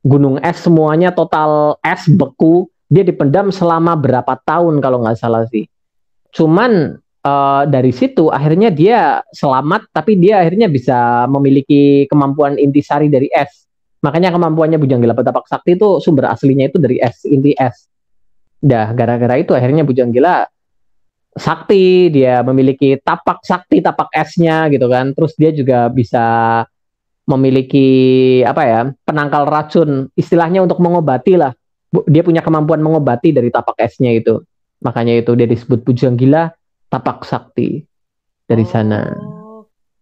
gunung es semuanya total es beku dia dipendam selama berapa tahun kalau nggak salah sih cuman uh, dari situ akhirnya dia selamat tapi dia akhirnya bisa memiliki kemampuan intisari dari es makanya kemampuannya Bujang Gila Petapak Sakti itu sumber aslinya itu dari es inti es dah gara-gara itu akhirnya Bujang Gila sakti, dia memiliki tapak sakti, tapak esnya gitu kan. Terus dia juga bisa memiliki apa ya penangkal racun, istilahnya untuk mengobati lah. Dia punya kemampuan mengobati dari tapak esnya itu. Makanya itu dia disebut pujang gila tapak sakti dari oh. sana.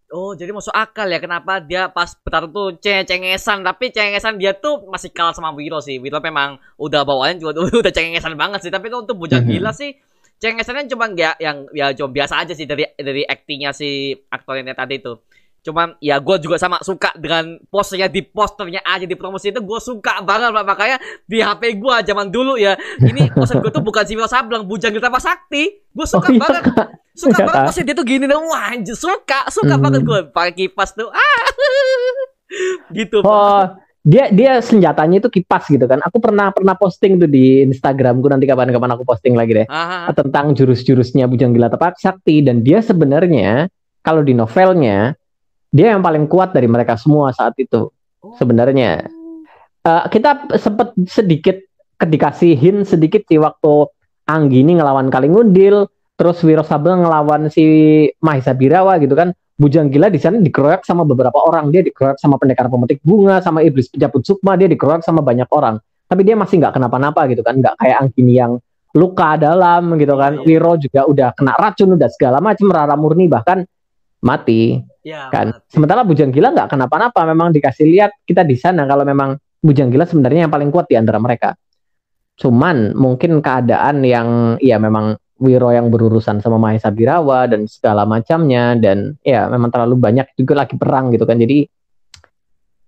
Oh, jadi masuk akal ya kenapa dia pas bertarung tuh cengesan tapi cengesan dia tuh masih kalah sama Wiro sih. Wiro memang udah bawaannya juga udah cengesan banget sih, tapi kalau untuk bujang mm -hmm. gila sih cengesannya cuma ya yang ya cuma biasa aja sih dari dari aktingnya si aktornya tadi itu cuman ya gue juga sama suka dengan posternya di posternya aja di promosi itu gue suka banget pak. Makanya di HP gue zaman dulu ya ini poster gue tuh bukan si Wiro Sableng Bujang Gita Sakti gue suka oh, iya. banget. Suka banget poster dia tuh gini dong. Wah anjir suka suka hmm. banget gue pakai kipas tuh. Ah. Gitu oh dia dia senjatanya itu kipas gitu kan. Aku pernah pernah posting tuh di Instagramku nanti kapan-kapan aku posting lagi deh. Aha. tentang jurus-jurusnya Bujang Gila Tepak Sakti. Dan dia sebenarnya kalau di novelnya dia yang paling kuat dari mereka semua saat itu oh. sebenarnya. Uh, kita sempat sedikit dikasih hint sedikit sih waktu Anggini ngelawan Kalingundil, terus Wiro Sableng ngelawan si Mahisa Birawa gitu kan Bujang Gila di sana dikeroyak sama beberapa orang. Dia dikeroyak sama pendekar pemetik bunga, sama iblis penjabut sukma, dia dikeroyak sama banyak orang. Tapi dia masih nggak kenapa-napa gitu kan, nggak kayak Angkini yang luka dalam gitu kan. Iya. Wiro juga udah kena racun, udah segala macam. Rara Murni bahkan mati ya, kan. Mati. Sementara Bujang Gila nggak kenapa-napa. Memang dikasih lihat kita di sana kalau memang Bujang Gila sebenarnya yang paling kuat di antara mereka. Cuman mungkin keadaan yang ya memang Wiro yang berurusan sama Mahesa Birawa dan segala macamnya dan ya memang terlalu banyak juga lagi perang gitu kan jadi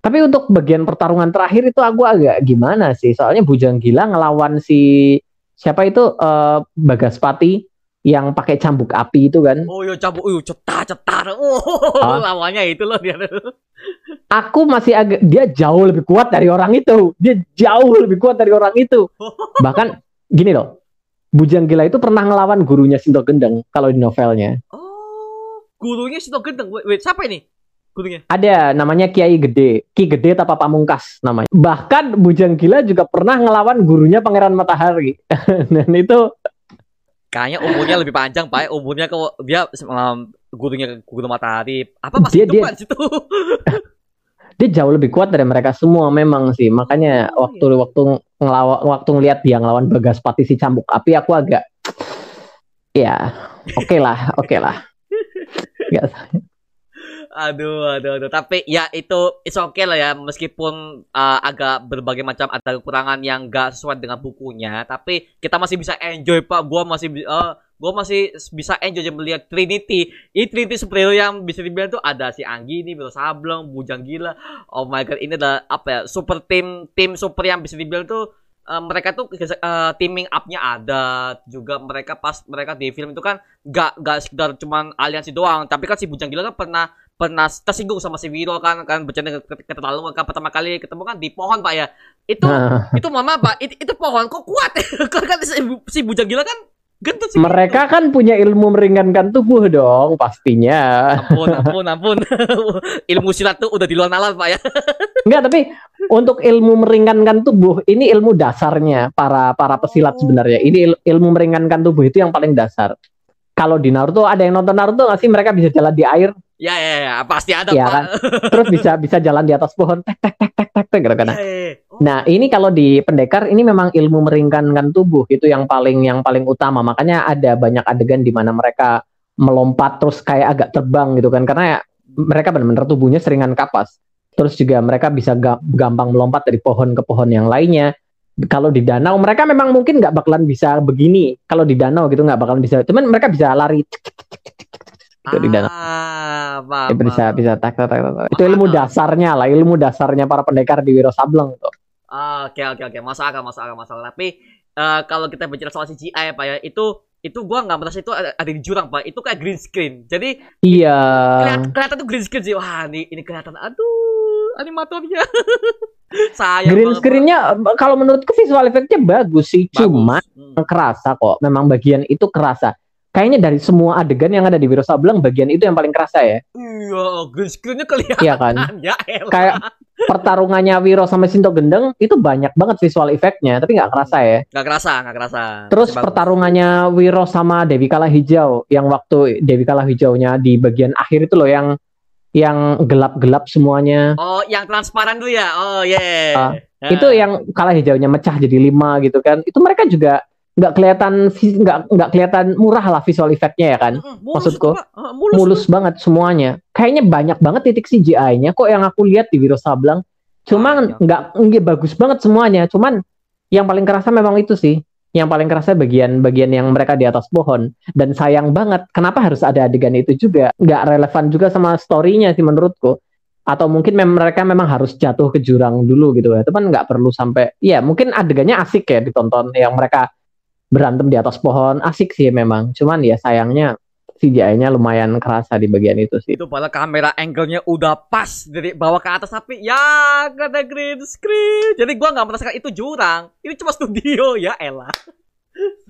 tapi untuk bagian pertarungan terakhir itu aku agak gimana sih soalnya Bujang Gila ngelawan si siapa itu uh, Bagaspati yang pakai cambuk api itu kan oh iya cambuk uh cetar cetar oh ah. lawannya itu loh dia aku masih agak dia jauh lebih kuat dari orang itu dia jauh lebih kuat dari orang itu bahkan gini loh Bujang Gila itu pernah ngelawan gurunya Sinto Gendeng kalau di novelnya. Oh, gurunya Sinto Gendeng. Wait, wait siapa ini? gunungnya? Ada namanya Kiai Gede, Ki Gede Tapa Pamungkas namanya. Bahkan Bujang Gila juga pernah ngelawan gurunya Pangeran Matahari. Dan itu Kayaknya umurnya lebih panjang, Pak. Umurnya kok dia um, gurunya Guru Matahari. Apa Dia- masih hidup dia- kan situ? dia jauh lebih kuat dari mereka semua memang sih. Makanya Oh, waktu waktu ngelawan waktu ngelihat dia ngelawan Bagaspati si cambuk api aku agak ya oke lah, oke lah. Nggak- Aduh, aduh, aduh. Tapi ya itu it's okay lah ya, meskipun uh, agak berbagai macam ada kekurangan yang gak sesuai dengan bukunya, tapi kita masih bisa enjoy pak. Gua masih uh, gua masih bisa enjoy melihat Trinity. Ini Trinity superhero yang bisa dibilang tuh ada si Anggi ini, Biro Sableng, Bujang Gila. Oh my god, ini adalah apa ya? Super tim tim super yang bisa dibilang tuh uh, mereka tuh uh, teaming up-nya ada juga mereka pas mereka di film itu kan gak gak sekedar cuman aliansi doang tapi kan si Bujang Gila kan pernah pernah tersinggung sama si Wiro kan kan bercanda keterlaluan kan pertama kali ketemu kan di pohon pak ya itu Nah, itu mama pak itu, itu pohon kok kuat kan kan si, si Bujang Gila kan gendut sih mereka kan punya ilmu meringankan tubuh dong pastinya. ampun ampun ampun ilmu silat tuh udah di luar nalar pak ya Enggak, tapi untuk ilmu meringankan tubuh ini ilmu dasarnya para para pesilat Oh. sebenarnya. Ini il- ilmu meringankan tubuh itu yang paling dasar. Kalau di Naruto ada yang nonton Naruto nggak sih mereka bisa jalan di air, ya ya ya pasti ada pak kan? terus bisa bisa jalan di atas pohon, tek tek tek tek tek tek gitu kan. Iya, iya, iya. Oh, Nah, ini kalau di pendekar ini memang ilmu meringankan tubuh itu yang paling yang paling utama. Makanya ada banyak adegan di mana mereka melompat terus kayak agak terbang gitu kan karena ya, mereka benar-benar tubuhnya seringan kapas. Terus juga mereka bisa ga- gampang melompat dari pohon ke pohon yang lainnya. Kalau di danau mereka memang mungkin nggak bakalan bisa begini. Kalau di danau gitu nggak bakalan bisa. Cuman mereka bisa lari cek, gitu di danau. ah, paham, Ya, bisa bisa tak tak tak tak. Itu ilmu dasarnya lah, ilmu dasarnya para pendekar di Wiro Sableng tuh. Ah, Oke oke oke masuk akal masuk akal masuk akal. Tapi eh, kalau kita bicara soal CGI ya pak ya itu itu gua nggak merasa itu ada, ada di jurang pak. Itu kayak green screen. Jadi Iya. kelihatan, kelihatan tuh green screen sih. Wah ini ini kelihatan. Aduh animatornya. Sayang Green screen-nya kalau menurutku visual effect-nya bagus sih, Bagus. cuma Hmm. kerasa kok. Memang bagian itu kerasa. Kayaknya dari semua adegan yang ada di Wiro Sableng, bagian itu yang paling kerasa ya. Iya, green screen-nya kelihatan. Iya kan? Ya elah. Kayak pertarungannya Wiro sama Sinto Gendeng itu banyak banget visual effect-nya, tapi nggak kerasa ya. Nggak kerasa, nggak kerasa. Terus Masih bagus. pertarungannya Wiro sama Dewi Kala Hijau, yang waktu Dewi Kala Hijaunya di bagian akhir itu loh yang yang gelap-gelap semuanya. Oh, yang transparan dulu ya. Oh, yeah. Ah, itu yang kalah hijaunya mecah jadi lima gitu kan itu mereka juga nggak kelihatan nggak nggak kelihatan murah lah visual effect-nya ya kan? Maksudku, mulus, mulus banget semuanya. Kayaknya banyak banget titik CGI-nya kok yang aku lihat di Wiro Sableng cuman nggak nggak bagus banget semuanya. Cuman yang paling kerasa memang itu sih. Yang paling kerasa bagian-bagian yang mereka di atas pohon. Dan sayang banget kenapa harus ada adegan itu juga? Nggak relevan juga sama story-nya sih menurutku. Atau mungkin mem- mereka memang harus jatuh ke jurang dulu gitu ya. Teman nggak perlu sampai ya mungkin adegannya asik ya ditonton yang mereka berantem di atas pohon asik sih memang cuman ya sayangnya CGI-nya lumayan kerasa di bagian itu sih Itu padahal kamera angle-nya udah pas dari bawah ke atas tapi ya gak ada green screen. Jadi gua nggak merasakan itu jurang. Ini cuma studio ya elah.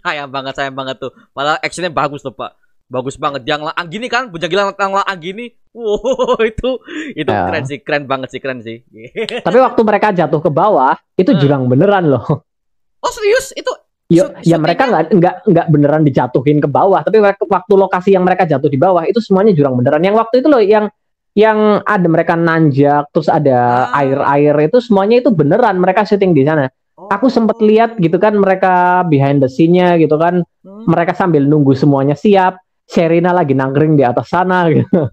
sayang banget, sayang banget tuh. Padahal actionnya bagus tuh pak. Bagus banget. Yang lang gini kan, bujang gila yang lang gini. Wow, itu itu Ya. keren sih, keren banget sih, keren sih. tapi waktu mereka jatuh ke bawah itu Hmm. jurang beneran loh oh serius? Itu Yo, Shoot- ya mereka nggak nggak nggak beneran dijatuhin ke bawah, tapi mereka- waktu lokasi yang mereka jatuh di bawah itu semuanya jurang beneran. Yang waktu itu loh yang yang ada mereka nanjak, terus ada Ah. air-air itu semuanya itu beneran mereka syuting di sana. Oh. Aku sempet lihat gitu kan mereka behind the scene-nya gitu kan, Hmm. mereka sambil nunggu semuanya siap. Sherina lagi nangkring di atas sana gitu.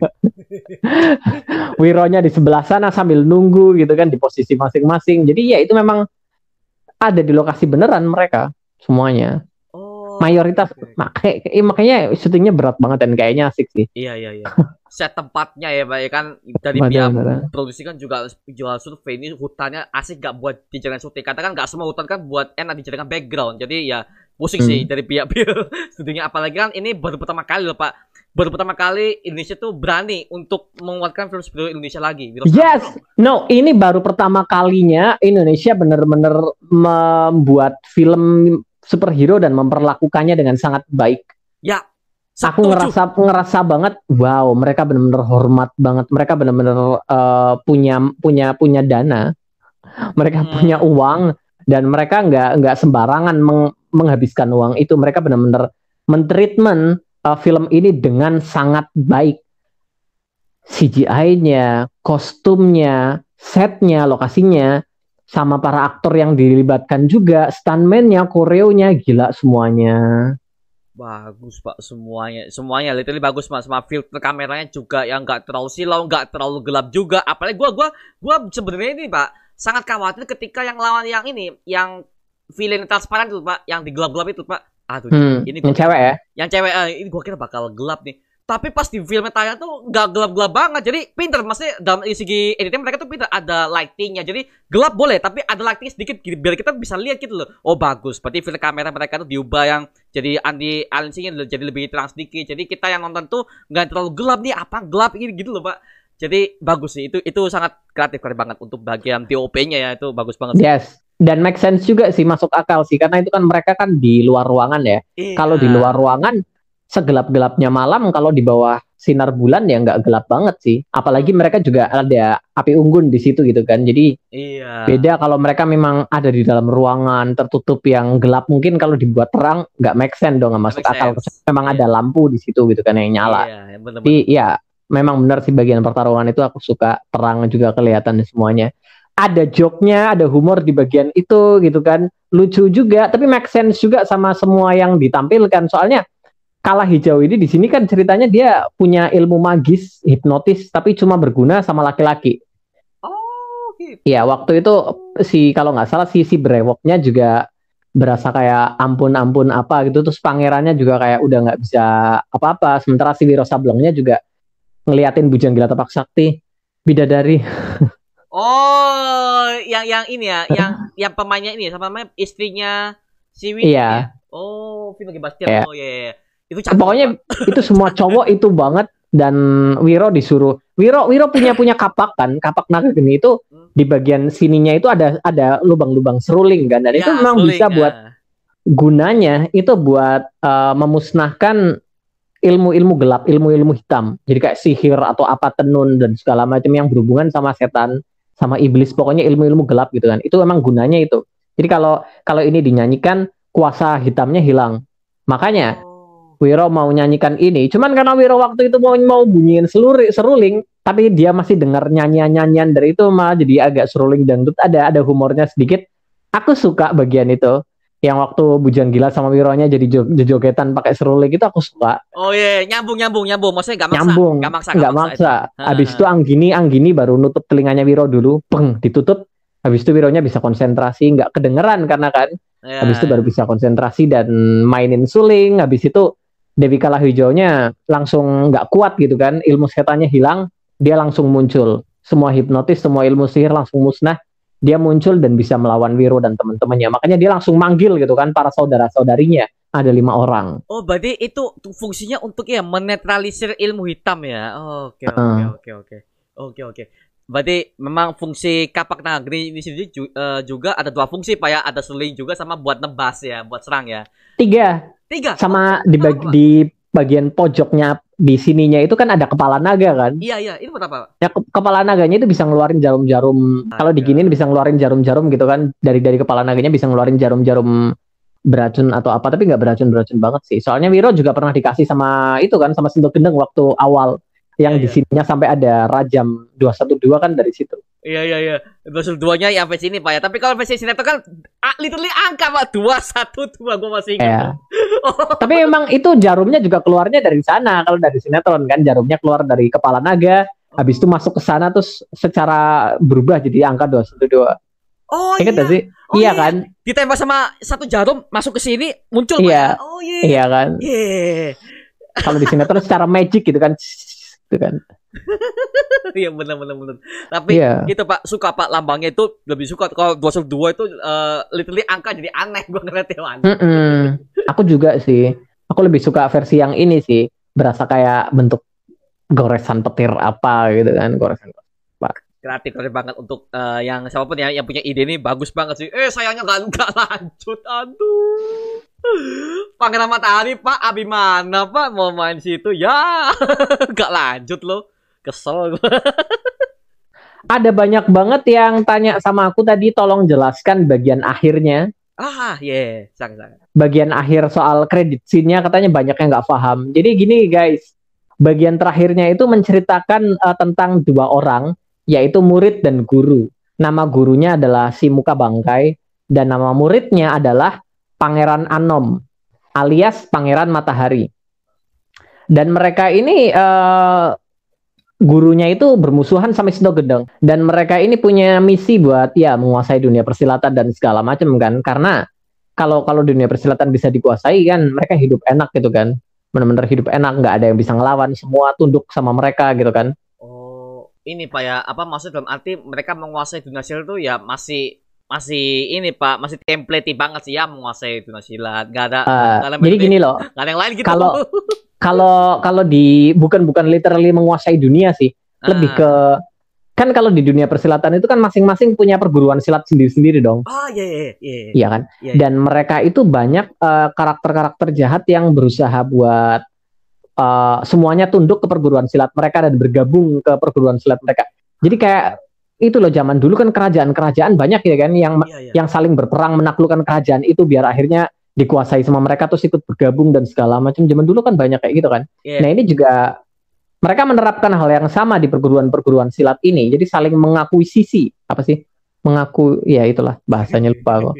Wironya di sebelah sana sambil nunggu gitu kan di posisi masing-masing. Jadi ya itu memang ada di lokasi beneran mereka semuanya Oh, mayoritas oke. makanya makanya syutingnya berat banget dan kayaknya asik sih Iya iya iya. Set tempatnya ya Pak ya kan dari pihak produksi kan juga jual survei ini hutannya asik gak buat dijadikan syuting. Katakan gak semua hutan kan buat enak dijadikan background. Jadi ya pusing sih Hmm. dari pihak studionya apalagi kan ini baru pertama kali loh Pak. Baru pertama kali Indonesia tuh berani untuk menguatkan film superhero Indonesia lagi. Yes! No ini baru pertama kalinya Indonesia bener-bener membuat film superhero dan memperlakukannya dengan sangat baik. Ya, aku Setuju. ngerasa ngerasa banget wow mereka benar-benar hormat banget. Mereka benar-benar eh, punya punya punya dana. Mereka Hmm. punya uang dan mereka nggak nggak sembarangan meng- menghabiskan uang itu. Mereka benar-benar mentreatment eh, film ini dengan sangat baik. CGI-nya kostumnya setnya lokasinya sama para aktor yang dilibatkan juga stuntman-nya koreonya gila semuanya. Bagus pak semuanya. Semuanya literally bagus pak sama filter kameranya juga yang nggak terlalu silau nggak terlalu gelap juga. Apalagi gua gua gua sebenarnya ini pak sangat khawatir ketika yang lawan yang ini yang villain transparan itu pak yang digelap-gelap itu pak. Aduh Hmm, ini yang gua- cewek ya? Yang cewek eh, ini gua kira bakal gelap nih tapi pas di filmnya tayang tuh nggak gelap-gelap banget. Jadi pinter maksudnya dalam segi editing mereka tuh pinter. Ada lightingnya jadi gelap boleh tapi ada lighting sedikit gitu, biar kita bisa lihat gitu loh. Oh bagus. Berarti filter kamera mereka tuh diubah yang jadi anti aliasingnya jadi lebih terang sedikit. Jadi kita yang nonton tuh nggak terlalu gelap nih apa gelap ini gitu loh pak. Jadi bagus sih. Itu itu sangat kreatif kreatif banget untuk bagian TOP-nya ya. Itu bagus banget. Yes. Dan make sense juga sih masuk akal sih. Karena itu kan mereka kan di luar ruangan ya. Iya. Kalau di luar ruangan segelap-gelapnya malam kalau di bawah sinar bulan ya nggak gelap banget sih. Apalagi mereka juga ada api unggun di situ gitu kan. Jadi iya beda kalau mereka memang ada di dalam ruangan tertutup yang gelap mungkin kalau dibuat terang nggak make sense dong nggak masuk akal. Memang Iya. ada lampu di situ gitu kan yang nyala. iya bener Tapi ya memang benar sih bagian pertarungan itu aku suka terang juga kelihatan semuanya. Ada joke-nya, ada humor di bagian itu gitu kan. Lucu juga, tapi make sense juga sama semua yang ditampilkan. Soalnya kalah hijau ini di sini kan ceritanya dia punya ilmu magis, hipnotis, tapi cuma berguna sama laki-laki. oh gitu Iya, waktu itu si kalau nggak salah si si brewoknya juga berasa kayak ampun-ampun apa gitu terus pangerannya juga kayak udah nggak bisa apa-apa sementara si Wiro Sablengnya juga ngeliatin bujang gila tapak sakti bidadari Oh, yang yang ini ya, yang yang pemainnya ini sama namanya istrinya si Winnie Iya. ya? Oh, Vino Bastian. Iya. Oh iya, iya. Itu cantik. pokoknya itu semua cowok itu banget dan Wiro disuruh Wiro Wiro punya punya kapak kan kapak naga geni itu di bagian sininya itu ada ada lubang-lubang seruling kan dan itu Ya, memang suling, bisa ya. buat gunanya itu buat eh, memusnahkan ilmu-ilmu gelap, ilmu-ilmu hitam. Jadi kayak sihir atau apa tenun dan segala macam yang berhubungan sama setan, sama iblis, pokoknya ilmu-ilmu gelap gitu kan. Itu memang gunanya itu. Jadi kalau kalau ini dinyanyikan kuasa hitamnya hilang. Makanya. Wiro mau nyanyikan ini, cuman karena Wiro waktu itu mau mau bunyiin seluri, seruling, tapi dia masih dengar nyanyian-nyanyian dari itu malah jadi agak seruling dangdut ada ada humornya sedikit. Aku suka bagian itu. Yang waktu Bujang Gila sama Wironya jadi jo- jogetan pakai seruling itu aku suka. Oh iya, nyambung nyambung nyambung. Maksudnya enggak maksa. Nyambung, Enggak maksa, nggak maksa. itu. Habis Ah, itu Anggini, Anggini baru nutup telinganya Wiro dulu, peng, ditutup. Habis itu Wironya bisa konsentrasi, nggak kedengeran karena kan. Iya. Habis itu baru bisa konsentrasi dan mainin suling. Habis itu Dewi Kalah Hijaunya langsung nggak kuat gitu kan. Ilmu setannya hilang, dia langsung muncul. Semua hipnotis, semua ilmu sihir langsung musnah. Dia muncul dan bisa melawan Wiro dan teman-temannya. Makanya dia langsung manggil gitu kan para saudara-saudarinya. Ada lima orang. Oh, berarti itu fungsinya untuk ya menetralisir ilmu hitam ya. Oke, oke, oke, oke. Oke, oke. Berarti memang fungsi kapak negeri ini sendiri eh, juga ada dua fungsi Pak ya, ada seling juga sama buat nebas ya, buat serang ya. Tiga, Tiga. sama di, bag- di bagian pojoknya di sininya itu kan ada kepala naga kan. Iya, iya, itu buat apa? Ya ke- kepala naganya itu bisa ngeluarin jarum-jarum. Kalau diginin bisa ngeluarin jarum-jarum gitu kan. Dari dari kepala naganya bisa ngeluarin jarum-jarum beracun atau apa tapi nggak beracun-beracun banget sih. Soalnya Wiro juga pernah dikasih sama itu kan sama Sendok Gendeng waktu awal yang Iya, di iya. sininya sampai ada rajam 212 kan dari situ. Iya, iya, iya. Episode 2-nya ya versi ini Pak ya. Tapi kalau versi sinetron kan ah, literally angka Pak, 212 gua masih ingat. Iya. Oh. Tapi memang itu jarumnya juga keluarnya dari sana. Kalau dari sinetron kan jarumnya keluar dari kepala naga, habis itu masuk ke sana terus secara berubah jadi angka 212. Oh Ingat iya. sih? Oh, iya iya. kan? Ditembak sama satu jarum masuk ke sini muncul Pak Iya. ya. Oh iya. Iya kan? Iya. Kalau di sinetron secara magic gitu kan. Gitu kan. Iya benar benar benar. Tapi Iya. itu Pak suka Pak lambangnya itu lebih suka kalau 212 itu eh, literally angka jadi aneh gua ngeliat ya aneh. Mm-mm. Aku juga sih. Aku lebih suka versi yang ini sih. Berasa kayak bentuk goresan petir apa gitu kan. Goresan. Kreatif kreatif banget untuk eh, yang siapa pun ya yang punya ide ini bagus banget sih. Eh sayangnya nggak nggak lanjut. Aduh. Pangeran Matahari Pak Abimana Pak mau main situ ya gak lanjut loh kesel gua. Ada banyak banget yang tanya sama aku tadi tolong jelaskan bagian akhirnya. ah yeah sang sang Bagian akhir soal kredit scene-nya katanya banyak yang nggak paham. Jadi gini guys, bagian terakhirnya itu menceritakan eh, tentang dua orang yaitu murid dan guru. Nama gurunya adalah si muka bangkai dan nama muridnya adalah Pangeran Anom alias Pangeran Matahari. Dan mereka ini eh, gurunya itu bermusuhan sama Sino Gedeng dan mereka ini punya misi buat ya menguasai dunia persilatan dan segala macam kan. Karena kalau kalau dunia persilatan bisa dikuasai kan mereka hidup enak gitu kan. Benar-benar hidup enak nggak ada yang bisa ngelawan semua tunduk sama mereka gitu kan. Oh ini Pak ya. Apa maksud dalam arti mereka menguasai dunia silat tuh ya masih masih ini Pak masih template banget sih. Ya menguasai dunia silat gak ada Uh, gak ada jadi gini loh. Gak ada yang lain gitu. Kalau- kalau kalau di bukan bukan literally menguasai dunia sih. Lebih Ah. ke kan kalau di dunia persilatan itu kan masing-masing punya perguruan silat sendiri-sendiri dong. Ah iya iya iya iya kan Iya, iya. dan mereka itu banyak eh, karakter-karakter jahat yang berusaha buat eh, semuanya tunduk ke perguruan silat mereka dan bergabung ke perguruan silat mereka. Jadi kayak itu loh zaman dulu kan kerajaan-kerajaan banyak ya kan yang iya iya. yang saling berperang menaklukkan kerajaan itu biar akhirnya dikuasai sama mereka terus ikut bergabung dan segala macam. Zaman dulu kan banyak kayak gitu kan. Iya. nah ini juga mereka menerapkan hal yang sama di perguruan-perguruan silat ini. Jadi saling mengakui sisi apa sih? Mengaku ya itulah bahasanya lupa kok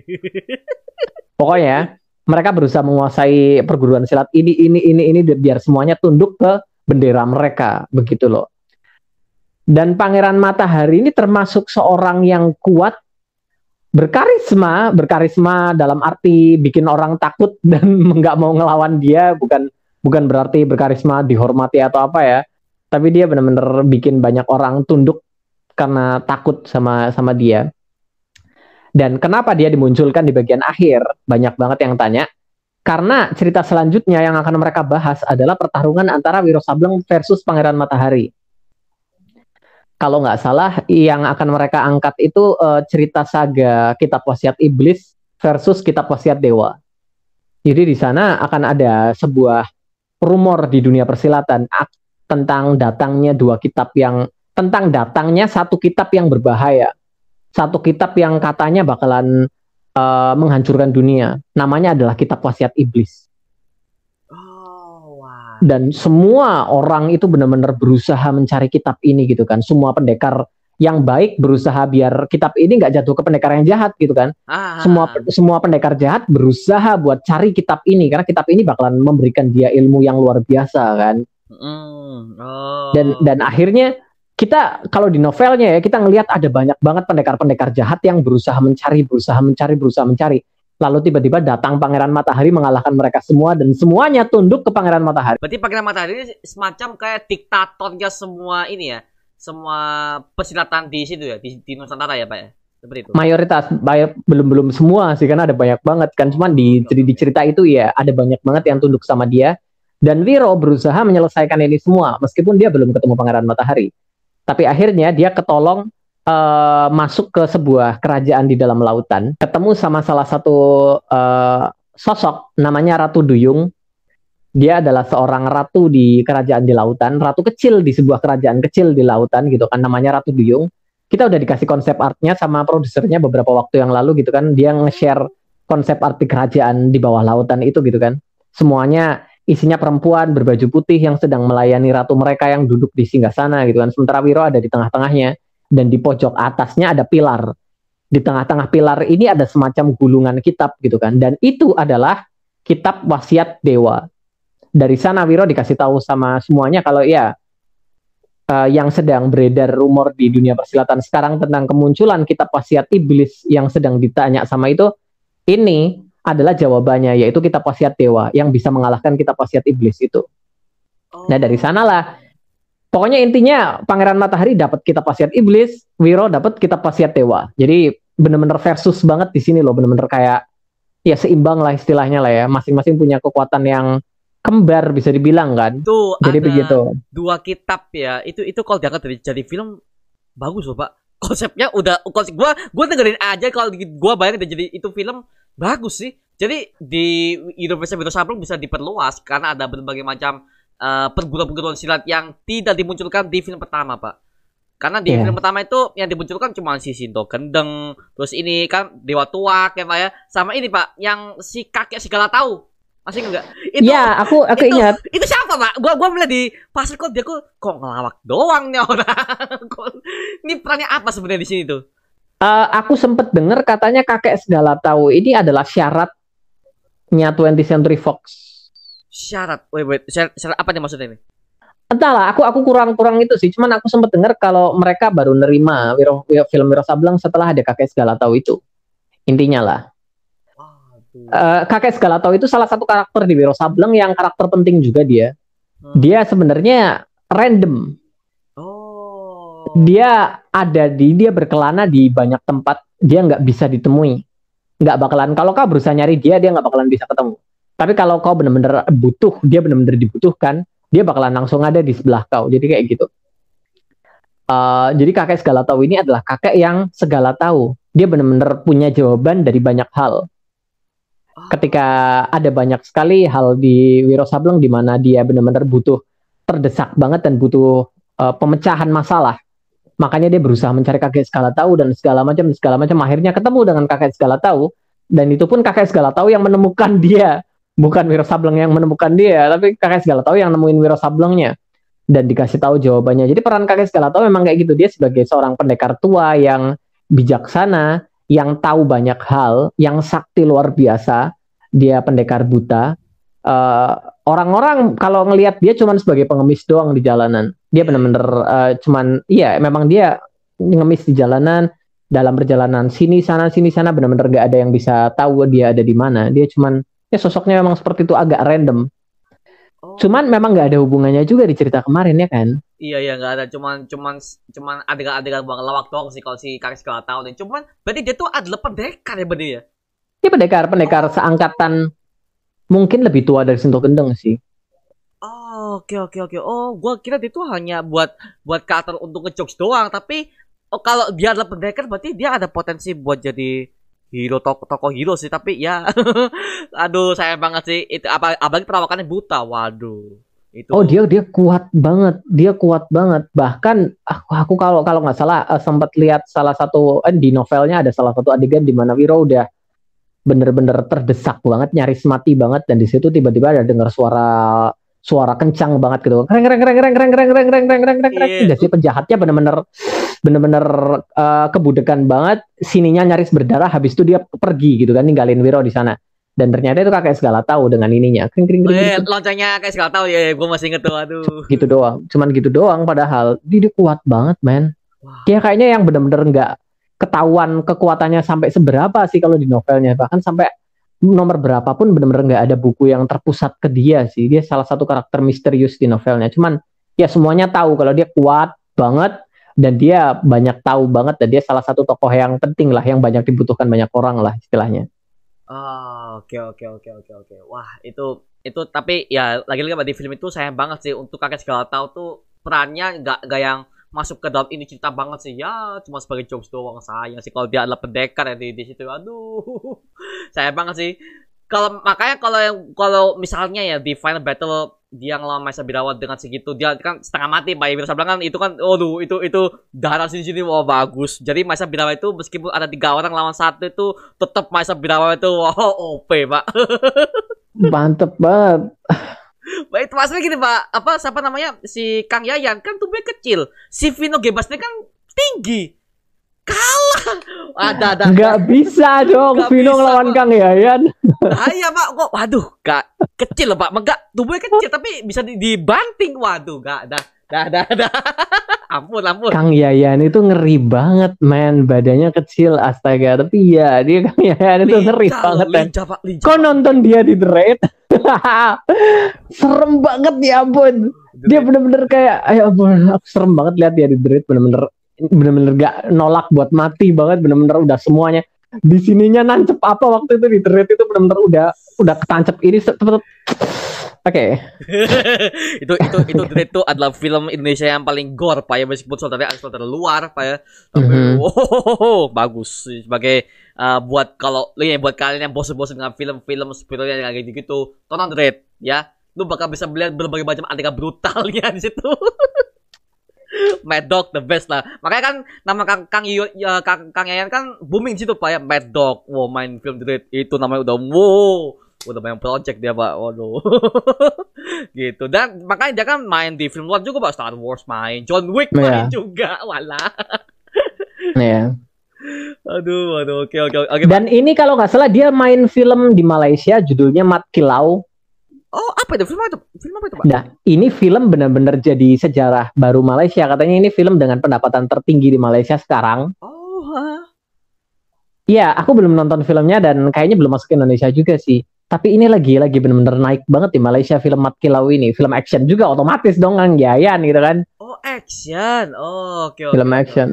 pokoknya mereka berusaha menguasai perguruan silat ini ini ini ini biar semuanya tunduk ke bendera mereka. Begitu loh dan Pangeran Matahari ini termasuk seorang yang kuat berkarisma berkarisma dalam arti bikin orang takut dan nggak mau ngelawan dia bukan bukan berarti berkarisma dihormati atau apa ya. Tapi dia benar-benar bikin banyak orang tunduk karena takut sama sama dia. Dan kenapa dia dimunculkan di bagian akhir? Banyak banget yang tanya. Karena cerita selanjutnya yang akan mereka bahas adalah pertarungan antara Wiro Sableng versus Pangeran Matahari kalau nggak salah yang akan mereka angkat itu eh, cerita saga Kitab Wasiat Iblis versus Kitab Wasiat Dewa. Jadi di sana akan ada sebuah rumor di dunia persilatan tentang datangnya dua kitab yang tentang datangnya satu kitab yang berbahaya. Satu kitab yang katanya bakalan eh, menghancurkan dunia. Namanya adalah Kitab Wasiat Iblis dan semua orang itu benar-benar berusaha mencari kitab ini gitu kan. Semua pendekar yang baik berusaha biar kitab ini nggak jatuh ke pendekar yang jahat gitu kan. Ah. Semua semua pendekar jahat berusaha buat cari kitab ini. Karena kitab ini bakalan memberikan dia ilmu yang luar biasa kan. Mm, oh. dan dan akhirnya kita kalau di novelnya ya kita ngelihat ada banyak banget pendekar-pendekar jahat yang berusaha mencari berusaha mencari berusaha mencari lalu tiba-tiba datang pangeran matahari mengalahkan mereka semua dan semuanya tunduk ke pangeran matahari. Berarti Pangeran Matahari ini semacam kayak diktatornya semua ini ya, semua persilatan di situ ya, di, di Nusantara ya Pak ya, seperti itu. mayoritas bay- belum belum semua sih karena ada banyak banget kan. Cuman di di cerita itu ya ada banyak banget yang tunduk sama dia. Dan Wiro berusaha menyelesaikan ini semua meskipun dia belum ketemu Pangeran Matahari. Tapi akhirnya dia ketolong eh, masuk ke sebuah kerajaan di dalam lautan ketemu sama salah satu eh, sosok namanya Ratu Duyung. Dia adalah seorang ratu di kerajaan di lautan ratu kecil di sebuah kerajaan kecil di lautan gitu kan namanya Ratu Duyung. Kita udah dikasih konsep artnya sama produsernya beberapa waktu yang lalu gitu kan dia nge-share konsep art di kerajaan di bawah lautan itu gitu kan. Semuanya isinya perempuan berbaju putih yang sedang melayani ratu mereka yang duduk di singgasana gitu kan sementara Wiro ada di tengah-tengahnya dan di pojok atasnya ada pilar di tengah-tengah pilar ini ada semacam gulungan kitab gitu kan dan itu adalah kitab wasiat dewa dari sana Wiro dikasih tahu sama semuanya kalau ya eh, yang sedang beredar rumor di dunia persilatan sekarang tentang kemunculan kitab wasiat iblis yang sedang ditanya sama itu ini adalah jawabannya yaitu kitab wasiat dewa yang bisa mengalahkan kitab wasiat iblis itu. Oh. Nah dari sanalah pokoknya intinya Pangeran Matahari dapat kitab wasiat iblis, Wiro dapat kitab wasiat dewa. Jadi bener-bener versus banget di sini loh, bener-bener kayak ya seimbang lah istilahnya lah ya. Masing-masing punya kekuatan yang kembar bisa dibilang kan. Itu Jadi ada begitu. dua kitab ya. Itu itu kalau diangkat dari jadi film bagus loh Pak. Konsepnya udah konsep gua gua dengerin aja kalau gua bayangin jadi itu film bagus sih. Jadi di Universal Wiro Sableng bisa diperluas karena ada berbagai macam uh, perguruan-perguruan silat yang tidak dimunculkan di film pertama, Pak. Karena di yeah. film pertama itu yang dimunculkan cuma si Sinto Gendeng, terus ini kan Dewa Tuak ya Pak ya, sama ini Pak, yang si kakek segala tahu. Masih enggak? Itu, ya, aku aku itu, ingat. Itu siapa, Pak? Gua gua melihat di pasar kok dia kok kok ngelawak doang nih orang. ini perannya apa sebenarnya di sini tuh? Uh, aku sempet dengar katanya kakek segala tahu ini adalah syaratnya 20th Century Fox. Syarat, wait wait, syarat, syarat apa nih maksudnya ini? entahlah aku aku kurang-kurang itu sih. Cuman aku sempat dengar kalau mereka baru nerima Wiro, Wiro, film Wiro Sableng setelah ada kakek segala tahu itu. Intinya lah. Uh, kakek segala tahu itu salah satu karakter di Wiro Sableng yang karakter penting juga dia. Hmm. dia sebenarnya random. Oh. dia ada di dia berkelana di banyak tempat. Dia nggak bisa ditemui. Nggak bakalan kalau kau berusaha nyari dia dia nggak bakalan bisa ketemu tapi kalau kau benar-benar butuh dia benar-benar dibutuhkan dia bakalan langsung ada di sebelah kau. Jadi kayak gitu. Uh, jadi kakek segala tahu ini adalah kakek yang segala tahu. Dia benar-benar punya jawaban dari banyak hal. Ah. Ketika ada banyak sekali hal di Wiro Sableng di mana dia benar-benar butuh terdesak banget dan butuh uh, pemecahan masalah. Makanya dia berusaha mencari kakek segala tahu dan segala macam segala macam akhirnya ketemu dengan kakek segala tahu dan itu pun kakek segala tahu yang menemukan dia bukan Wiro Sableng yang menemukan dia, tapi kakek segala tahu yang nemuin Wiro Sablengnya dan dikasih tahu jawabannya. Jadi peran kakek segala tahu memang kayak gitu. Dia sebagai seorang pendekar tua yang bijaksana, yang tahu banyak hal, yang sakti luar biasa. Dia pendekar buta. Uh, orang-orang kalau ngelihat dia cuma sebagai pengemis doang di jalanan. Dia benar-benar uh, cuman iya memang dia ngemis di jalanan dalam perjalanan sini sana sini sana benar-benar gak ada yang bisa tahu dia ada di mana. Dia cuman ya sosoknya memang seperti itu agak random. Oh. Cuman memang nggak ada hubungannya juga di cerita kemarin ya kan? Iya iya nggak ada cuman cuman cuman adegan-adegan bang lawak doang sih kalau si kakek segala tahu nih. Cuman berarti dia tuh adalah pendekar ya berarti ya? Iya pendekar pendekar oh. seangkatan mungkin lebih tua dari Sinto Gendeng sih. Oh oke oke oke. Oh gua kira dia tuh hanya buat buat karakter untuk ngejokes doang tapi oh, kalau dia adalah pendekar berarti dia ada potensi buat jadi hero toko toko hero sih tapi ya aduh saya banget sih itu apa apalagi perawakannya buta waduh itu oh dia dia kuat banget dia kuat banget bahkan aku aku kalau kalau nggak salah uh, sempat lihat salah satu eh, di novelnya ada salah satu adegan di mana Wiro udah bener-bener terdesak banget nyaris mati banget dan di situ tiba-tiba ada dengar suara suara kencang banget gitu. Kreng kreng kreng kreng kreng kreng kreng kreng kreng kreng kreng. Yeah. si penjahatnya bener-bener bener-bener uh, kebudekan banget. Sininya nyaris berdarah. Habis itu dia pergi gitu kan ninggalin Wiro di sana. Dan ternyata itu kakek segala tahu dengan ininya. Kring kring kring. Gitu. loncengnya kayak segala tahu ya, ya gue masih inget tuh. Aduh. Gitu doang. Cuman gitu doang padahal dia, dia kuat banget, men. Wow. Dia kayaknya yang bener-bener nggak ketahuan kekuatannya sampai seberapa sih kalau di novelnya. Bahkan sampai nomor berapapun benar-benar nggak ada buku yang terpusat ke dia sih. Dia salah satu karakter misterius di novelnya. Cuman ya semuanya tahu kalau dia kuat banget dan dia banyak tahu banget dan dia salah satu tokoh yang penting lah yang banyak dibutuhkan banyak orang lah istilahnya. Oh, oke oke oke oke oke. Wah, itu itu tapi ya lagi-lagi di film itu sayang banget sih untuk kakek segala tahu tuh perannya nggak nggak yang masuk ke dalam ini cerita banget sih ya cuma sebagai jokes doang sayang sih kalau dia adalah pendekar ya di, di situ aduh saya banget sih kalau makanya kalau yang kalau misalnya ya di final battle dia ngelawan Maisa Birawat dengan segitu dia kan setengah mati Pak Ibra bilang kan itu kan aduh itu itu darah sini sini wah bagus. Jadi Maisa Birawat itu meskipun ada tiga orang lawan satu itu tetap Maisa Birawat itu wow OP Pak. Mantep banget. Baik, maksudnya gini Pak, apa siapa namanya si Kang Yayan kan tubuhnya kecil, si Vino Gebasnya kan tinggi, kalah. Ada ada. Gak bisa dong gak Vino bisa, ngelawan Kang Yayan. Nah, iya Pak, kok waduh, gak kecil Pak, enggak tubuhnya kecil tapi bisa dibanting, waduh, gak ada. Dah, dah, dah. ampun, ampun. Kang Yayan itu ngeri banget, man. Badannya kecil, astaga. Tapi ya, dia Kang Yayan itu ngeri lincah, banget, lincah, Pak, lincah, Kau nonton dia di The Raid? serem banget ya ampun. Dia bener-bener kayak, ayo ampun, aku serem banget lihat dia di The Raid. Bener-bener bener-bener gak nolak buat mati banget. Bener-bener udah semuanya. di sininya nancep apa waktu itu di Raid itu benar-benar udah udah ketancep. Ini Oke, itu itu itu Dread itu adalah film Indonesia yang paling gore pak ya. Meskipun saudaranya asal dari luar pak ya. Tapi Mhm. wow, bagus. Sebagai uh, buat kalau ya, buat kalian yang bosan-bosan dengan film-film superhero yang kayak gitu tonton Dread ya. Lu bakal bisa melihat berbagai macam aneka brutalnya di situ Mad Dog the best lah. Makanya kan nama Kang Kang, Iyo- ya, Kang, Kang Yayan kan booming di situ pak ya. Mad Dog. Wow main film Dread itu namanya udah wow. Udah banyak project dia pak. Waduh. Gitu. Dan makanya dia kan main di film luar juga pak. Star Wars main. John Wick main juga. Wala ya. aduh aduh oke oke. Oke Pak. Dan ini kalau nggak salah dia main film di Malaysia judulnya Mat Kilau. Oh apa itu film apa itu film apa itu pak Nah, ini film benar-benar jadi sejarah baru Malaysia. Katanya ini film dengan pendapatan tertinggi di Malaysia sekarang. oh. Iya, aku belum nonton filmnya dan kayaknya belum masuk ke Indonesia juga sih. Tapi ini lagi lagi benar-benar naik banget di Malaysia film Mat Kilau ini. Film action juga otomatis dong kan Yayan gitu kan. oh action oh oke oke Film oke. action.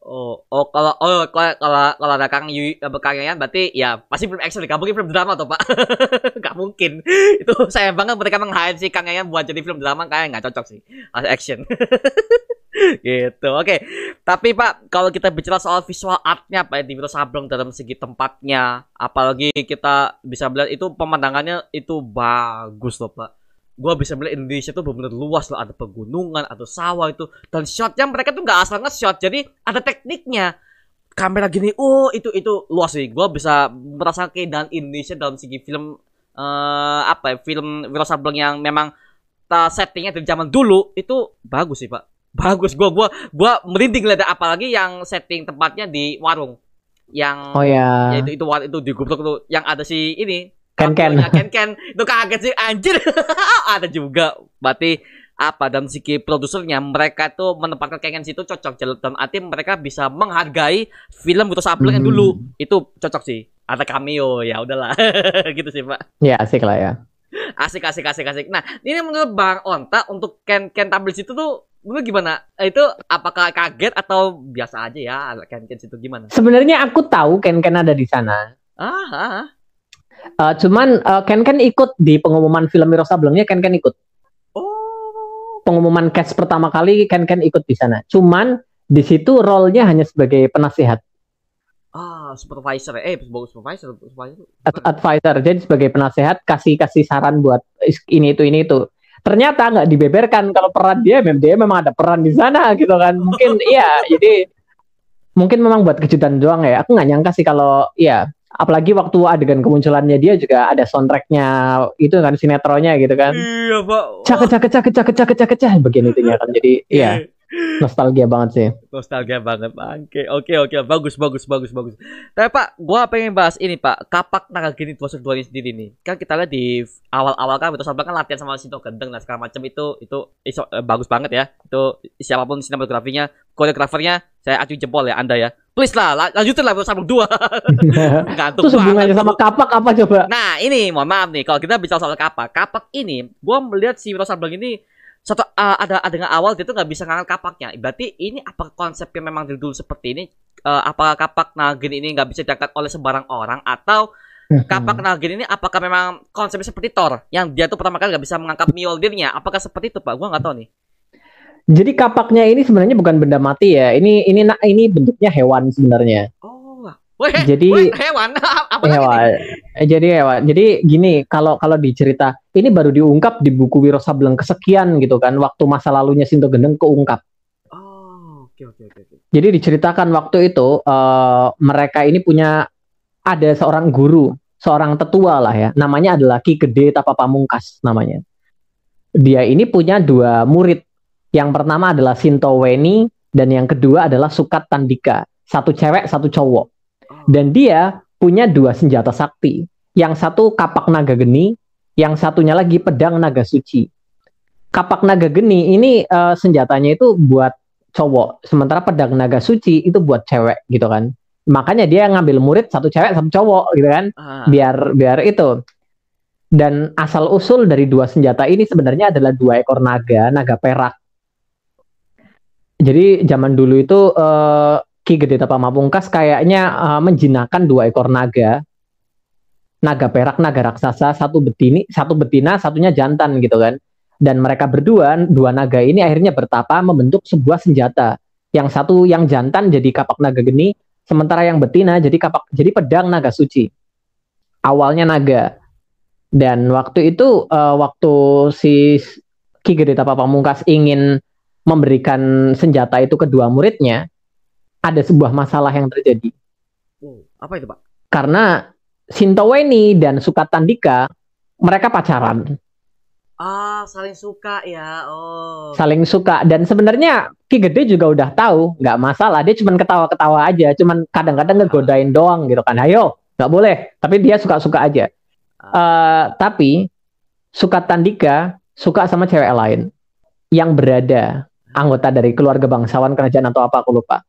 Oh, oh kalau oh kalau kalau kalau ada Kang Yu apa Kang berarti ya pasti film action gak mungkin film drama toh Pak. gak mungkin. Itu sayang banget mereka meng-hire si Kang Yayan buat jadi film drama kayak nggak cocok sih. Harus action. gitu. Oke. Tapi Pak, kalau kita bicara soal visual artnya Pak di Wiro Sableng dalam segi tempatnya, apalagi kita bisa melihat itu pemandangannya itu bagus loh Pak. Gua bisa melihat Indonesia tuh benar-benar luas loh, ada pegunungan, ada sawah itu. Dan shotnya mereka tuh nggak asal nge-shot jadi ada tekniknya. Kamera gini oh itu itu luas sih. Gue bisa merasa keindahan Indonesia dalam segi film eh apa ya film Wiro Sableng yang memang ta- settingnya dari zaman dulu itu bagus sih pak. Bagus. Gua gua gua merinding lihat apalagi yang setting tempatnya di warung. Yang Oh ya. ya itu itu itu di grup tuh yang ada si ini Ken Ken. kartunya Ken Ken itu kaget sih. Anjir. Ada juga. Berarti apa dan segi produsernya mereka tuh menempatkan Ken Ken situ cocok. Dan arti mereka bisa menghargai film Wiro Sableng yang Hmm. dulu. Itu cocok sih. Ada cameo. Ya udahlah. Gitu sih pak. Ya asik lah ya. asik asik asik asik. Nah ini menurut Bang Onta untuk Ken Ken tampil situ tuh menurut gimana? Eh, itu apakah kaget atau biasa aja ya Ken Ken situ gimana? Sebenarnya aku tahu Ken Ken ada di sana. ah, ah. Eh, cuman eh, Ken Ken ikut di pengumuman film Wiro Sablengnya Ken Ken ikut. oh Pengumuman cast pertama kali Ken Ken ikut di sana. Cuman di situ role-nya hanya sebagai penasihat, Ah, supervisor. Eh, bagus supervisor. Supervisor. ad- advisor. Jadi sebagai penasehat kasih kasih saran buat ini itu ini itu. Ternyata nggak dibeberkan kalau peran dia, mem dia memang ada peran di sana gitu kan. Mungkin iya, jadi mungkin memang buat kejutan doang ya. Aku nggak nyangka sih kalau iya. Apalagi waktu adegan kemunculannya dia juga ada soundtracknya itu kan sinetronnya gitu kan. Iya, Pak. Cak cak cak cak cak cak cak bagian itunya kan. Jadi iya nostalgia banget sih. Nostalgia banget. Oke, oke, oke. Bagus, bagus, bagus, bagus. Tapi Pak, gua pengen bahas ini, Pak. Kapak naga gini 2 ini sendiri nih. Kan kita lihat di awal-awal kan betul kan latihan sama Shinto Gendeng dan segala macam itu itu iso, eh, bagus banget ya. Itu siapa pun sinematografinya, koreografernya saya acung jempol ya Anda ya. Please lah, la- lanjutin lah Sabung 2. Gantung Terus hubungannya sama kapak apa coba? Nah, ini mohon maaf nih, kalau kita bicara soal kapak, kapak ini, gua melihat si Wiro Sableng ini satu uh, ada adegan awal dia tuh nggak bisa ngangkat kapaknya. Berarti ini apa konsepnya memang dari dulu seperti ini? Uh, apa kapak nagin ini nggak bisa diangkat oleh sembarang orang atau kapak nagin ini apakah memang konsepnya seperti Thor yang dia tuh pertama kali nggak bisa mengangkat Mjolnirnya? Apakah seperti itu Pak? Gua nggak tahu nih. Jadi kapaknya ini sebenarnya bukan benda mati ya. Ini ini ini bentuknya hewan sebenarnya. Oh. Weh, Jadi- weh, hewan apa? Hewan. Eh, jadi hewan. Jadi gini, kalau kalau dicerita ini baru diungkap di buku Wiro Sableng kesekian gitu kan. Waktu masa lalunya Sinto Gendeng keungkap. Oh, oke oke oke. oke. Jadi diceritakan waktu itu eh, mereka ini punya ada seorang guru, seorang tetua lah ya. Namanya adalah Ki Gede Tapa Pamungkas namanya. Dia ini punya dua murid. Yang pertama adalah Sinto Weni dan yang kedua adalah Sukat Tandika. Satu cewek, satu cowok. Dan dia punya dua senjata sakti. Yang satu kapak naga geni, yang satunya lagi pedang naga suci. Kapak naga geni ini eh, senjatanya itu buat cowok, sementara pedang naga suci itu buat cewek gitu kan. Makanya dia ngambil murid satu cewek satu cowok gitu kan, Ah, biar biar itu. Dan asal usul dari dua senjata ini sebenarnya adalah dua ekor naga, naga perak. Jadi zaman dulu itu eh, Ki Gede Tapamapungkas kayaknya uh, menjinakkan dua ekor naga. Naga perak, naga raksasa, satu betini, satu betina, satunya jantan gitu kan. Dan mereka berdua, dua naga ini akhirnya bertapa membentuk sebuah senjata. Yang satu yang jantan jadi kapak naga geni, sementara yang betina jadi kapak jadi pedang naga suci. Awalnya naga. Dan waktu itu uh, waktu si Ki Gede Tapamungkas ingin memberikan senjata itu ke dua muridnya, ada sebuah masalah yang terjadi. Oh, apa itu, Pak? Karena Sintoweni dan Sukatandika mereka pacaran. Ah, saling suka ya. Oh. Saling suka dan sebenarnya Ki Gede juga udah tahu, nggak masalah. Dia cuma ketawa-ketawa aja, cuman kadang-kadang ngegodain doang gitu kan. Ayo, nggak boleh. Tapi dia suka-suka aja. Uh, tapi Sukatandika suka sama cewek lain yang berada anggota dari keluarga bangsawan kerajaan atau apa aku lupa.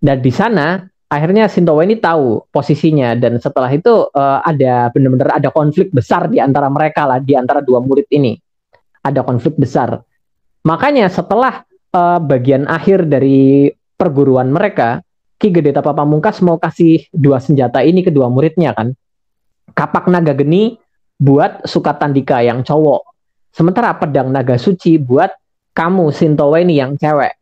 Dan di sana akhirnya Sintowo ini tahu posisinya dan setelah itu uh, ada benar-benar ada konflik besar di antara mereka lah di antara dua murid ini. Ada konflik besar. Makanya setelah uh, bagian akhir dari perguruan mereka, Ki Gede Tapa Pamungkas mau kasih dua senjata ini ke dua muridnya kan. Kapak naga geni buat Sukatandika yang cowok. Sementara pedang naga suci buat kamu Sintowo ini yang cewek.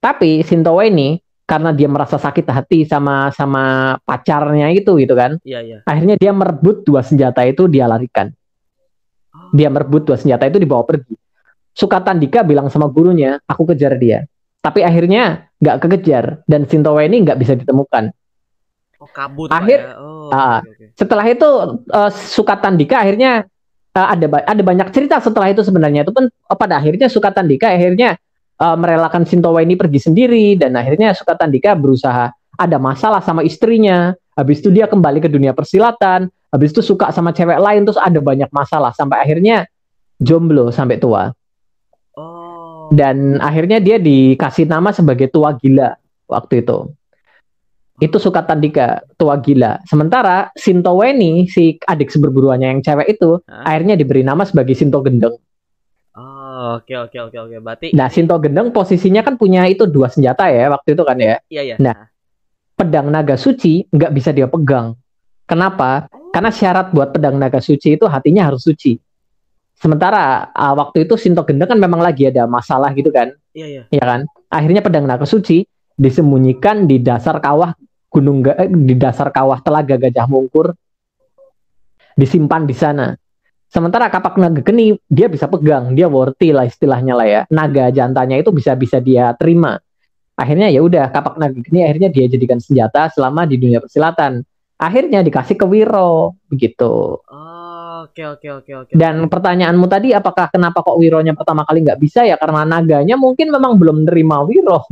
Tapi Sintowo ini karena dia merasa sakit hati sama sama pacarnya itu gitu kan. Iya, iya. Akhirnya dia merebut dua senjata itu dia larikan. Dia merebut dua senjata itu dibawa pergi. Sukatandika bilang sama gurunya, aku kejar dia. Tapi akhirnya nggak kekejar dan Sintowo ini nggak bisa ditemukan. Oh, kabur. Akhir- ya. Oh, Ah. oke, oke. Setelah itu uh, Sukatandika akhirnya uh, ada ba- ada banyak cerita setelah itu sebenarnya itu pun uh, pada akhirnya Sukatandika akhirnya uh, merelakan Sintowo ini pergi sendiri dan akhirnya Sukatandika berusaha ada masalah sama istrinya. Habis itu dia kembali ke dunia persilatan. Habis itu suka sama cewek lain terus ada banyak masalah sampai akhirnya jomblo sampai tua. Oh. Dan akhirnya dia dikasih nama sebagai tua gila waktu itu. Itu Sukatandika, tua gila. Sementara Sintoweni, si adik seberguruannya yang cewek itu, Hah? akhirnya diberi nama sebagai Sinto Gendeng. Oh, oke oke oke oke. Berarti Nah, Sinto Gendeng posisinya kan punya itu dua senjata ya waktu itu kan ya. iya iya. Nah. Pedang naga suci nggak bisa dia pegang. Kenapa? Karena syarat buat pedang naga suci itu hatinya harus suci. Sementara ah, waktu itu Sinto Gendeng kan memang lagi ada masalah gitu kan, Iya iya. ya kan? Akhirnya pedang naga suci disembunyikan di dasar kawah gunung eh, di dasar kawah telaga Gajah Mungkur disimpan di sana. Sementara kapak naga geni dia bisa pegang, dia worthy lah istilahnya lah ya. Naga jantannya itu bisa bisa dia terima. Akhirnya ya udah kapak naga geni akhirnya dia jadikan senjata selama di dunia persilatan. Akhirnya dikasih ke Wiro begitu. Oh, oke oke oke oke. Dan pertanyaanmu tadi apakah kenapa kok Wironya pertama kali nggak bisa ya karena naganya mungkin memang belum nerima Wiro.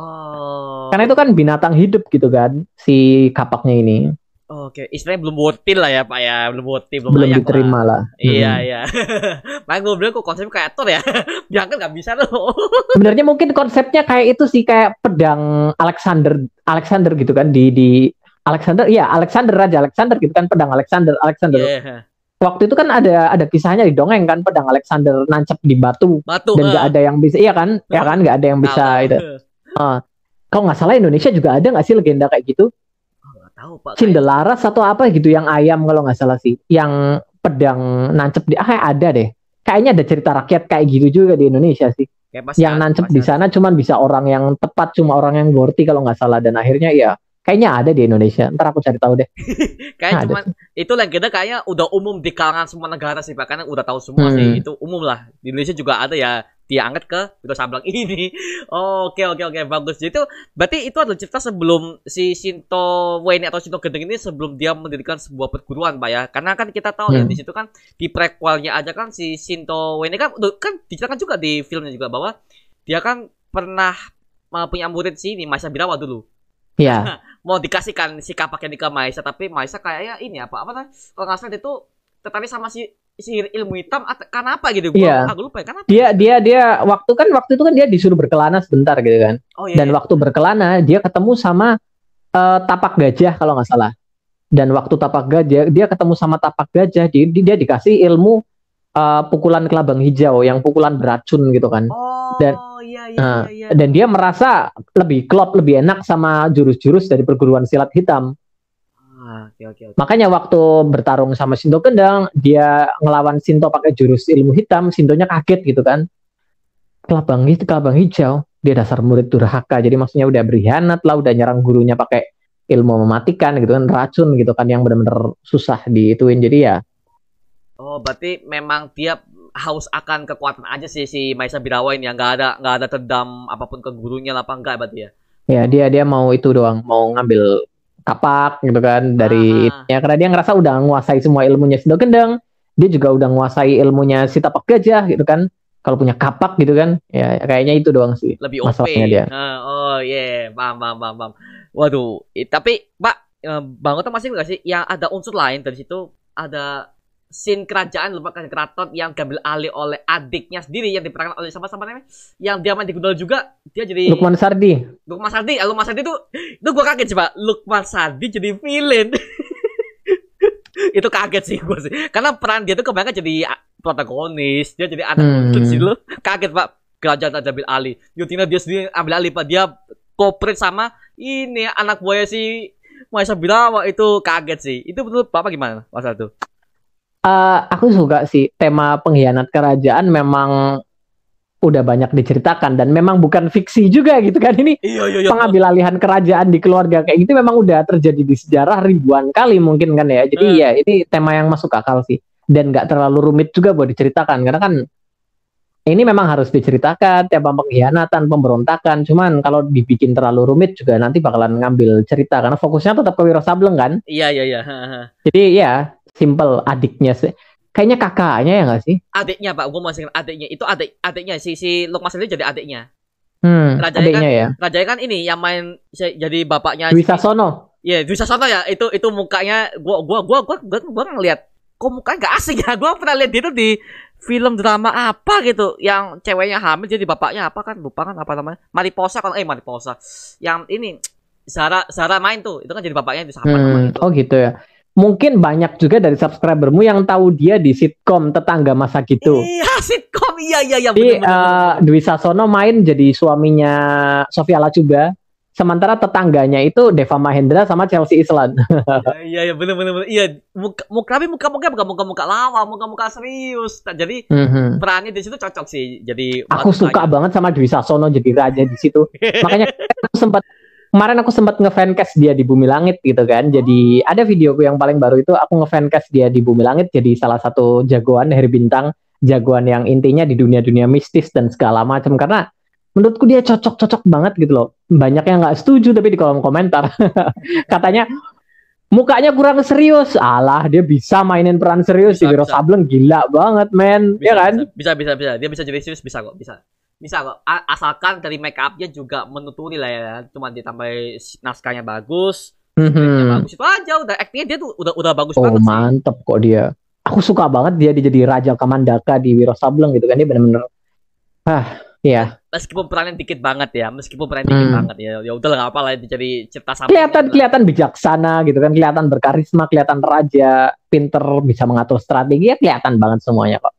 Oh. Karena itu kan binatang hidup gitu kan si kapaknya ini Oh, Oke, istilahnya belum worthy lah ya Pak ya, belum worthy, belum, belum layak diterima lah. lah. Iya Hmm. iya. Makanya gue bilang kok konsepnya kayak Thor ya. Diangkat nggak bisa loh. Sebenarnya mungkin konsepnya kayak itu sih kayak pedang Alexander Alexander gitu kan di di Alexander iya Alexander Raja Alexander gitu kan pedang Alexander Alexander. Iya. Waktu itu kan ada ada kisahnya di dongeng kan pedang Alexander nancep di batu Batu. dan nggak ada yang bisa iya kan ya kan nggak ada yang bisa itu. Kalau nggak salah Indonesia juga ada nggak sih legenda kayak gitu? Tahu Pak. Cindelaras atau apa gitu yang ayam kalau nggak salah sih yang pedang nancep di ah kayak ada deh. Kayaknya ada cerita rakyat kayak gitu juga di Indonesia sih. Kayak yang nancep di sana cuman bisa orang yang tepat cuma orang yang worthy kalau nggak salah dan akhirnya ya kayaknya ada di Indonesia ntar aku cari tahu deh Kayak ada cuman itu legenda kayaknya udah umum di kalangan semua negara sih. Karena udah tahu semua Hmm. sih itu umum lah. Di Indonesia juga ada ya dia angkat ke Wiro Sableng ini. Oke oke oke bagus. Jadi itu berarti itu adalah cerita sebelum si Shinto Weni atau Shinto Gendeng ini sebelum dia mendirikan sebuah perguruan Pak ya. Karena kan kita tahu ya Hmm. di situ kan di prequelnya aja kan si Shinto Weni kan kan diceritakan juga di filmnya juga bahwa dia kan pernah uh, punya murid sini Maisa Birawa dulu ya mau dikasihkan si kapak yang ke Maisa tapi Maisa kayaknya ini apa apa tuh kalau nggak salah dia tuh tertarik sama si sihir ilmu hitam atau karena apa gitu? Gua Iya. agak lupa ya kenapa dia dia dia waktu kan waktu itu kan dia disuruh berkelana sebentar gitu kan. Oh iya dan iya. waktu berkelana dia ketemu sama eh, tapak gajah kalau nggak salah. Dan waktu tapak gajah dia ketemu sama tapak gajah dia, dia dikasih ilmu eh, pukulan kelabang hijau yang pukulan beracun gitu kan. Oh. Dan- iya iya iya Nah, iya. dan dia merasa lebih klop, lebih enak sama jurus-jurus dari perguruan silat hitam. Ah, Oke oke oke. Makanya waktu bertarung sama Shinto Gendang, dia ngelawan Shinto pakai jurus ilmu hitam, Shintonya kaget gitu kan. Kelabang itu kelabang hijau, dia dasar murid durhaka. Jadi maksudnya udah berkhianat lah, udah nyerang gurunya pakai ilmu mematikan gitu kan, racun gitu kan yang benar-benar susah diituin. Jadi ya Oh, berarti memang dia haus akan kekuatan aja sih si Maisa Birawa ini ya nggak ada nggak ada terdam apa pun ke gurunya lah apa enggak berarti ya. ya dia dia mau itu doang, mau ngambil kapak gitu kan dari Ah. ya karena dia ngerasa udah menguasai semua ilmunya Shinto Gendang, dia juga udah menguasai ilmunya si tapak gajah gitu kan. Kalau punya kapak gitu kan, ya kayaknya itu doang sih. lebih OP. Masalahnya dia. Ah, oh iya, paham, paham, paham, paham. Waduh, i- tapi Pak, eh, Bang Oto masih nggak sih yang ada unsur lain dari situ ada scene kerajaan lupa kan keraton yang diambil alih oleh adiknya sendiri yang diperankan oleh sama sama namanya yang dia main di Gundul juga dia jadi Lukman Sardi. Lukman Sardi ah, Lukman Sardi itu itu gue kaget sih pak. Lukman Sardi jadi villain. Itu kaget sih gue sih. Karena peran dia tuh kebanyakan jadi protagonis dia jadi anak Hmm. sih lo kaget pak. Kerajaan ambil alih. Yutina dia sendiri ambil alih pak. Dia cooperate sama ini anak buaya si Maisa Birawa itu. Kaget sih. Itu betul bapak gimana masa itu Eh, aku suka sih tema pengkhianat kerajaan memang udah banyak diceritakan dan memang bukan fiksi juga gitu kan. Ini iya iya iya. pengambil alihan kerajaan di keluarga kayak gitu memang udah terjadi di sejarah ribuan kali mungkin kan ya. Jadi Hmm. ya ini tema yang masuk akal sih. Dan nggak terlalu rumit juga buat diceritakan karena kan ini memang harus diceritakan tema pengkhianatan pemberontakan. Cuman kalau dibikin terlalu rumit juga nanti bakalan ngambil cerita karena fokusnya tetap ke Wiro Sableng kan. Iya iya iya. Jadi ya simple adiknya sih. Kayaknya kakaknya ya nggak sih? adiknya pak gue masih adiknya itu adik adiknya si si Lukman Sardi jadi adiknya Hmm, Rajanya adiknya ya. Rajanya kan ini yang main jadi bapaknya Dwi Sasono. Iya, Dwi Sasono ya. Itu itu mukanya gua gua gua gua gua, gua ngeliat kok mukanya gak asing ya. Gua pernah lihat dia tuh di film drama apa gitu yang ceweknya hamil jadi bapaknya apa kan lupa kan apa namanya Mariposa kan eh Mariposa yang ini Zara Zara main tuh itu kan jadi bapaknya di sama sama Hmm, itu oh gitu ya. Mungkin banyak juga dari subscribermu yang tahu dia di sitkom tetangga masa gitu. iya sitcom iya iya iya bener, bener, eh, Dwi Sasono main jadi suaminya Sofia Lacuba. Sementara tetangganya itu Deva Mahendra sama Chelsea Islan. iya iya bener bener bener. iya muka muka tapi muka muka bukan muka muka lama muka muka serius Nah, jadi Mhm. perannya di situ cocok sih jadi Aku suka banget sama Dwi Sasono jadi raja di situ. Makanya aku sempat kemarin aku sempat ngefancast dia di Bumi Langit gitu kan. Jadi ada videoku yang paling baru itu aku ngefancast dia di Bumi Langit jadi salah satu jagoan Heri Bintang, jagoan yang intinya di dunia-dunia mistis dan segala macam karena menurutku dia cocok-cocok banget gitu loh. Banyak yang nggak setuju tapi di kolom komentar katanya mukanya kurang serius. Alah, dia bisa mainin peran serius Bisa, di Wiro. Sableng gila banget, men. bisa, ya kan? bisa bisa bisa dia bisa jadi serius bisa kok bisa bisa kok asalkan dari make upnya juga menuturi lah ya cuma ditambah naskahnya bagus Mhm. bagus itu aja udah actingnya dia tuh udah udah bagus Oh banget sih. mantep kok dia. Aku suka banget dia jadi Raja Kamandaka di Wiro Sableng gitu kan dia bener-bener. Ah, iya. meskipun perannya dikit banget ya meskipun perannya dikit Hmm. banget ya ya udah lah nggak apa lah itu jadi cerita samping Kelihatan kelihatan bijaksana gitu kan, kelihatan berkarisma, kelihatan raja, pinter, bisa mengatur strategi ya kelihatan banget semuanya kok.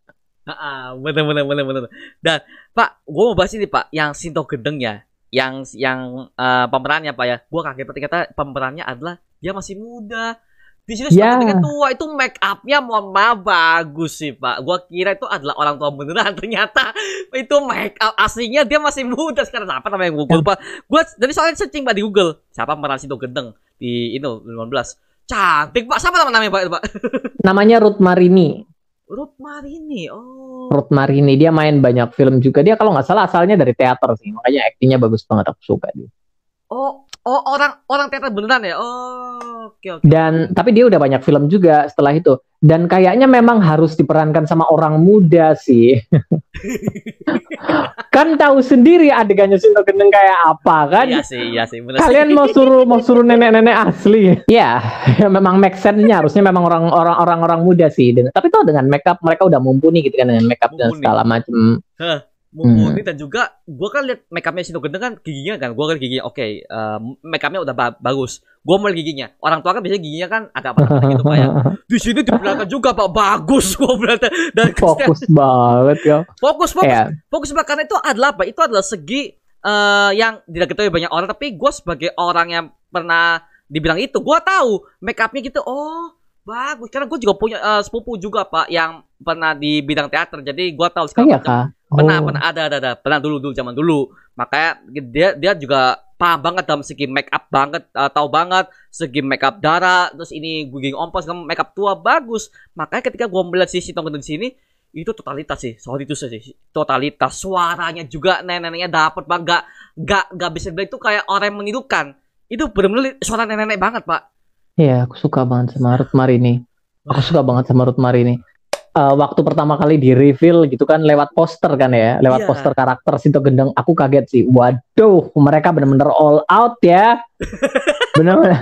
Bener bener bener bener. Dan pak gue mau bahas ini pak yang Sinto Gendengnya yang yang eh, pemerannya pak ya. Gue kaget ternyata pemerannya adalah dia masih muda. Di sini Ya. sudah tua itu make upnya mohon maaf bagus sih pak. Gue kira itu adalah orang tua beneran. Ternyata itu make up aslinya dia masih muda sekarang. Apa namanya gue lupa gue dari soalnya searching pak di Google. Siapa pemeran Sinto Gendeng di itu 15 cantik pak. Siapa nama namanya pak pak? Namanya Ruth Marini. Ruth Marini oh Ruth Marini dia main banyak film juga. Dia kalau nggak salah asalnya dari teater sih, makanya aktingnya bagus banget aku suka dia. Oh, oh orang orang teater beneran ya? Oh, oke oke. Dan tapi dia udah banyak film juga setelah itu. Dan kayaknya memang harus diperankan sama orang muda sih. kan tahu sendiri adegannya Sinto Gendeng kayak apa kan? Iya sih, iya sih, bener Kalian sih. mau suruh mau suruh nenek-nenek asli? Ya, memang make sense-nya harusnya memang orang-orang orang-orang muda sih. Dan, tapi tuh dengan makeup mereka udah mumpuni gitu kan dengan makeup dan Mumpuni. segala macam. Mumpuni dan juga gua kan lihat make upnya Sino Gendeng kan giginya kan gua kan giginya oke eh, make upnya udah ba- bagus. Gua mau giginya. Orang tua kan biasanya giginya kan agak patah gitu pak ya. Di sini di belakang juga pak bagus gua berarti dan Fokus banget ya. fokus fokus Ya, fokus Pak, karena itu adalah apa itu adalah segi eh, yang tidak ketahui banyak orang. Tapi gue sebagai orang yang pernah dibilang itu gue tahu make upnya gitu oh bagus. Karena gue juga punya eh, sepupu juga pak yang pernah di bidang teater. Jadi gue tahu segala iya macam. Pernah Oh. pernah. Ada ada ada. Pernah dulu dulu zaman dulu. Makanya dia dia juga paham banget dalam segi make up banget eh, tahu banget segi make up darah terus ini giging ompos make up tua bagus. Makanya ketika gue melihat si Sitong di sini itu totalitas sih. Soal itu sih totalitas. Suaranya juga nenek-neneknya dapat bang gak gak gak bisa bilang itu kayak orang yang menirukan. Itu benar-benar suara nenek-nenek banget pak. Iya, aku suka banget sama Ruth Marini. Aku suka banget sama Ruth Marini. Eh, waktu pertama kali di reveal gitu kan lewat poster kan ya, lewat Iya. poster karakter Sinto Gendeng, aku kaget sih. Waduh, mereka bener-bener all out ya. Bener-bener.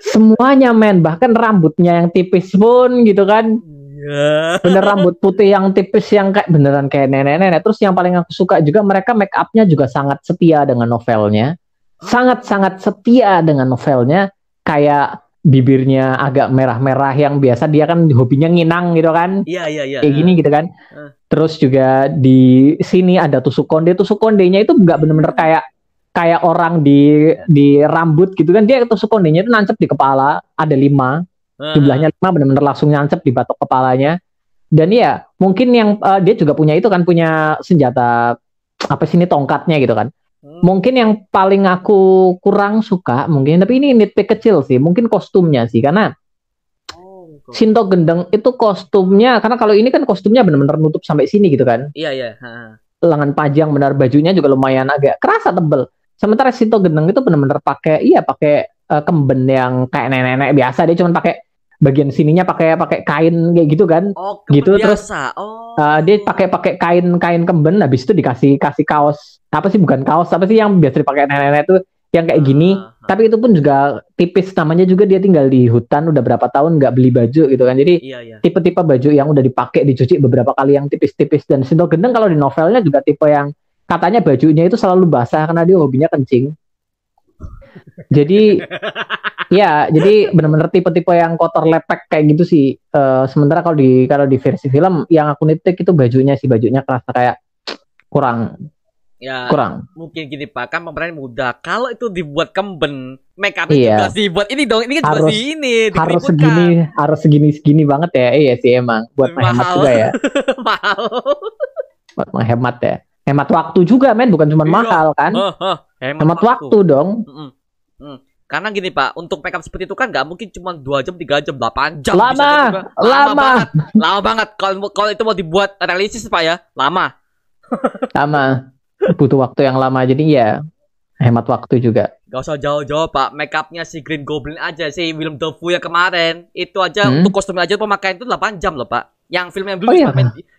Semuanya men, bahkan rambutnya yang tipis pun gitu kan. iya Bener rambut putih yang tipis yang kayak beneran kayak nenek-nenek. Terus yang paling aku suka juga mereka make upnya juga sangat setia dengan novelnya. Sangat-sangat setia dengan novelnya. Kayak bibirnya agak merah-merah yang biasa dia kan hobinya nginang gitu kan. iya iya iya Kayak gini gitu kan. Eh. Terus juga di sini ada tusuk konde. Tusuk kondenya itu nggak bener-bener kayak kayak orang di di rambut gitu kan. Dia tusuk kondenya itu nancep di kepala. Ada lima Eh, jumlahnya lima benar-benar langsung nyancep di batok kepalanya dan ya mungkin yang eh, dia juga punya itu kan punya senjata apa sih ini tongkatnya gitu kan. Mungkin yang paling aku kurang suka mungkin tapi ini nitpick kecil sih mungkin kostumnya sih karena Oh, kok- Shinto Gendeng itu kostumnya karena kalau ini kan kostumnya benar-benar nutup sampai sini gitu kan. Iya iya ha. lengan panjang benar bajunya juga lumayan agak kerasa tebel. Sementara Shinto Gendeng itu benar-benar pakai iya pakai eh, kemben yang kayak nenek-nenek biasa dia cuma pakai bagian sininya pakai pakai kain kayak gitu kan. Oh Gitu, terus- oh. Eh, dia pakai pakai kain kain kemben. Habis itu dikasih kasih kaos. Apa sih bukan kaos apa sih yang biasa dipakai nenek-nenek tuh yang kayak gini. Ah. tapi itu pun juga tipis. Namanya juga dia tinggal di hutan udah berapa tahun nggak beli baju gitu kan. Jadi iya iya. tipe-tipe baju yang udah dipakai dicuci beberapa kali yang tipis-tipis. Dan Sinto Gendeng kalau di novelnya juga tipe yang katanya bajunya itu selalu basah karena dia hobinya kencing jadi ya jadi benar-benar tipe-tipe yang kotor lepek kayak gitu sih. Eh, sementara kalau di kalau di versi film yang aku nitik itu bajunya sih bajunya kerasa kayak kurang. Ya kurang. mungkin gini pak kan pemeran muda. Kalau itu dibuat kemben make upnya Iya. juga dibuat ini dong ini kan juga Harus- di ini harus segini harus segini segini banget ya. Iya sih emang. Buat Mahal. menghemat juga ya. Mahal. Buat menghemat ya. Hemat waktu juga men. Bukan cuma Iya. mahal kan? Hemat waktu. dong. Mm. Karena gini pak, untuk make up seperti itu kan nggak mungkin cuma dua jam, tiga jam, 8 jam. Lama, bisa juga. lama. banget, lama banget. Kalau kalau itu mau dibuat realistis pak ya, lama. sama butuh waktu yang lama jadi ya hemat waktu juga Gak usah jauh-jauh pak, make upnya si Green Goblin aja si Willem Dafoe yang kemarin itu aja Hmm? untuk kostum aja pemakaian itu 8 jam loh pak. Yang film yang dulu Oh, iya.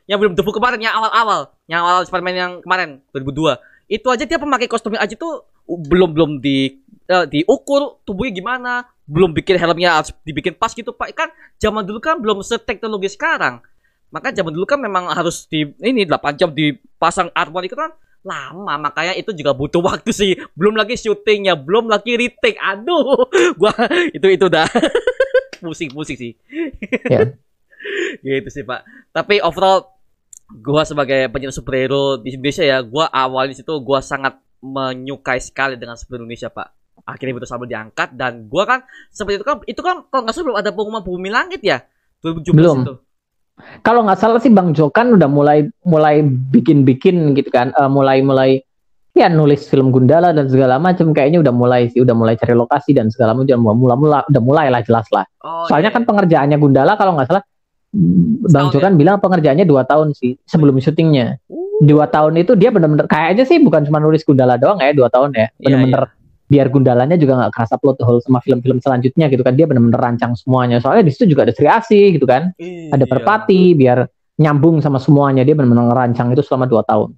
Yang Willem Dafoe kemarin yang awal-awal, yang awal Spiderman yang kemarin 2002 itu aja dia pemakai kostumnya aja tuh uh, belum belum di eh, diukur tubuhnya gimana, belum bikin helmnya harus dibikin pas gitu pak. Kan zaman dulu kan belum seteknologi sekarang. Maka zaman dulu kan memang harus di ini 8 jam dipasang armor itu kan lama. Makanya itu juga butuh waktu sih. Belum lagi syutingnya belum lagi retake. Aduh gua itu itu udah pusing pusing sih. Ya. gitu sih pak. Tapi overall gua sebagai pencinta superhero di Indonesia ya gua awal di situ gua sangat menyukai sekali dengan superhero Indonesia pak akhirnya betul sama diangkat dan gua kan seperti itu kan itu kan kalau nggak salah belum ada pengumuman bumi langit ya? 2017 Belum. itu. Kalau nggak salah sih Bang Jokan udah mulai mulai bikin-bikin gitu kan Eh, mulai mulai ya nulis film Gundala dan segala macam kayaknya udah mulai sih udah mulai cari lokasi dan segala macam udah mulai mulai udah mulai lah jelas lah. Oh, soalnya iya. kan pengerjaannya Gundala kalau nggak salah Bang Jokan bilang pengerjaannya dua tahun sih sebelum syutingnya. Uh, dua tahun itu dia bener-bener kayaknya sih bukan cuma nulis Gundala doang ya dua tahun ya Iya, bener-bener biar Gundalanya juga nggak kerasa plot hole sama film-film selanjutnya gitu kan dia bener-bener rancang semuanya soalnya di situ juga ada Sri Asih gitu kan ada iya. Perpati biar nyambung sama semuanya dia benar-benar ngerancang itu selama dua tahun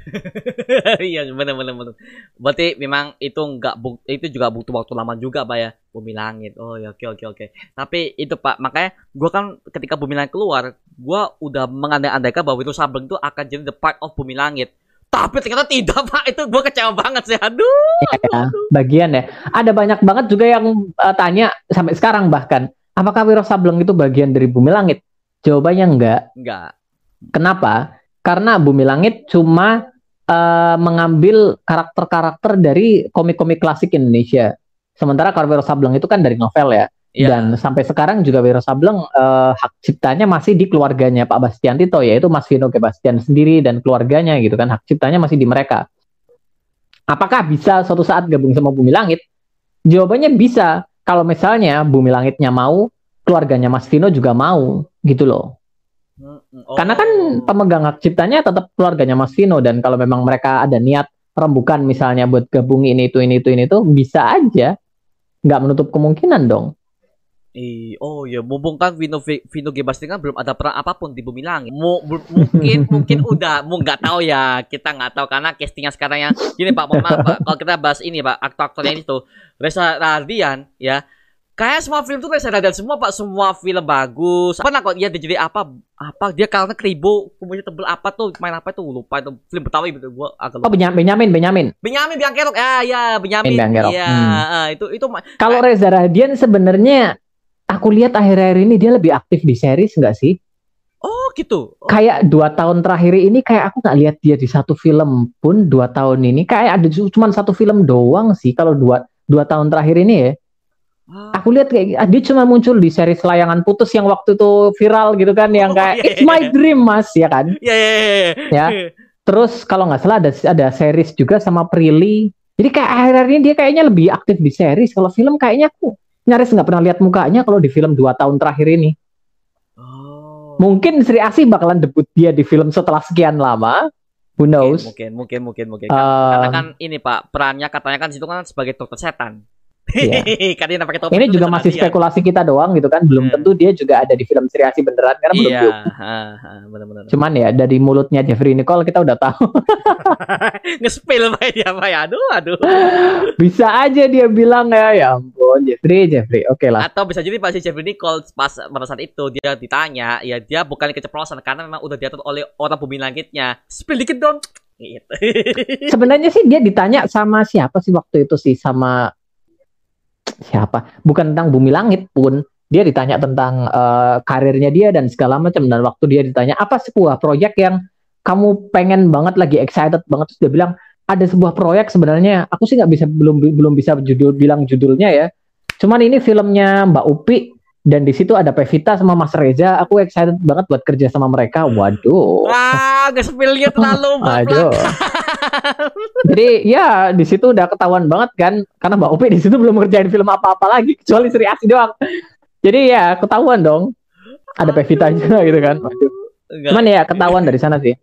Iya benar benar benar. Berarti memang itu enggak bu- itu juga butuh waktu lama juga pak ya Bumi Langit. Oh ya oke oke oke. Tapi itu pak makanya gua kan ketika Bumi Langit keluar gua udah mengandai-andaikan bahwa Wiro Sableng itu akan jadi the part of Bumi Langit. Tapi ternyata tidak, Pak. Itu gua kecewa banget sih. Aduh. Ya, bagian ya. Ada banyak banget juga yang uh, tanya sampai sekarang bahkan, apakah Wiro Sableng itu bagian dari Bumi Langit? Jawabannya enggak. Enggak. Kenapa? Karena Bumi Langit cuma uh, mengambil karakter-karakter dari komik-komik klasik Indonesia. Sementara kalau Wiro Sableng itu kan dari novel ya. Iya. Dan sampai sekarang juga Wiro Sableng uh, hak ciptanya masih di keluarganya Pak Bastian Tito yaitu Mas Vino Bastian sendiri dan keluarganya gitu kan hak ciptanya masih di mereka. Apakah bisa suatu saat gabung sama Bumi Langit? Jawabannya bisa. Kalau misalnya Bumi Langitnya mau, keluarganya Mas Vino juga mau gitu loh. Karena kan Oh. pemegang hak ciptanya tetap keluarganya Mas Vino dan kalau memang mereka ada niat rembukan misalnya buat gabung ini itu ini itu ini itu bisa aja nggak menutup kemungkinan dong. Ih, oh ya, mumpung kan Vino Vino G. Bastian kan belum ada peran apa pun di Bumi Langit. Bu- mungkin mungkin udah, mu nggak tahu ya, kita nggak tahu karena castingnya sekarang yang gini Pak, mohon maaf Pak, kalau kita bahas ini Pak, aktor-aktor yang itu, Reza Radian ya, kayak semua film tuh Reza Radian semua Pak, semua film bagus. Pernah kok dia jadi apa apa dia karena kribo, kemudian tebel apa tuh, main apa tuh lupa itu film Betawi gitu gua agak Oh lupa. Benyamin Benyamin Benyamin. Benyamin Biangkerok, ya ya Benyamin, Biangkerok, iya hmm. ah, itu itu Kalau Reza Radian sebenarnya aku lihat akhir-akhir ini dia lebih aktif di series nggak sih? oh gitu. Oh, Kayak dua tahun terakhir ini kayak aku nggak lihat dia di satu film pun dua tahun ini kayak ada cuma satu film doang sih kalau dua dua tahun terakhir ini ya. ah. Aku lihat kayak ah, dia cuma muncul di series layangan putus yang waktu itu viral gitu kan yang Oh, kayak iya, It's My iya. Dream Mas ya kan. Iya iya iya. Ya. Terus kalau nggak salah ada ada series juga sama Prilly. Jadi kayak akhir-akhir ini dia kayaknya lebih aktif di series. Kalau film kayaknya aku nyaris nggak pernah lihat mukanya kalau di film dua tahun terakhir ini. Oh. Mungkin Sri Asih bakalan debut dia di film setelah sekian lama. Who knows? Mungkin, mungkin, mungkin, mungkin. Eh, Karena kan ini Pak, perannya katanya kan situ kan sebagai dokter setan. Iya. pakai topeng ini juga masih dia. spekulasi kita doang gitu kan. Belum Hmm. tentu dia juga ada di film Sri Asih beneran karena belum Iya, belum. benar-benar. Cuman ya dari mulutnya Jeffrey Nicole kita udah tahu. Nge-spill Pak dia Pak ya. Aduh, aduh. Bisa aja dia bilang ya, ya ampun Jeffrey, Jeffrey. Oke lah. Atau bisa jadi Pak si Jeffrey Nicole pas pada saat itu dia ditanya, ya dia bukan keceplosan karena memang udah diatur oleh orang bumi langitnya. Spill dikit dong. Gitu. Sebenarnya sih dia ditanya sama siapa sih waktu itu sih sama siapa? Bukan tentang bumi langit pun. Dia ditanya tentang eh, karirnya dia dan segala macam dan waktu dia ditanya apa sebuah proyek yang kamu pengen banget lagi excited banget terus dia bilang ada sebuah proyek sebenarnya aku sih nggak bisa belum belum bisa judul bilang judulnya ya. Cuman ini filmnya Mbak Upi dan di situ ada Pevita sama Mas Reza. Aku excited banget buat kerja sama mereka. Waduh. Wah, nge-spillnya terlalu Aduh. Jadi ya di situ udah ketahuan banget kan karena Mbak Upi di situ belum ngerjain film apa-apa lagi kecuali Sri Asih doang. Jadi ya ketahuan dong. Ada Pevita juga gitu kan. Cuman ya ketahuan dari sana sih.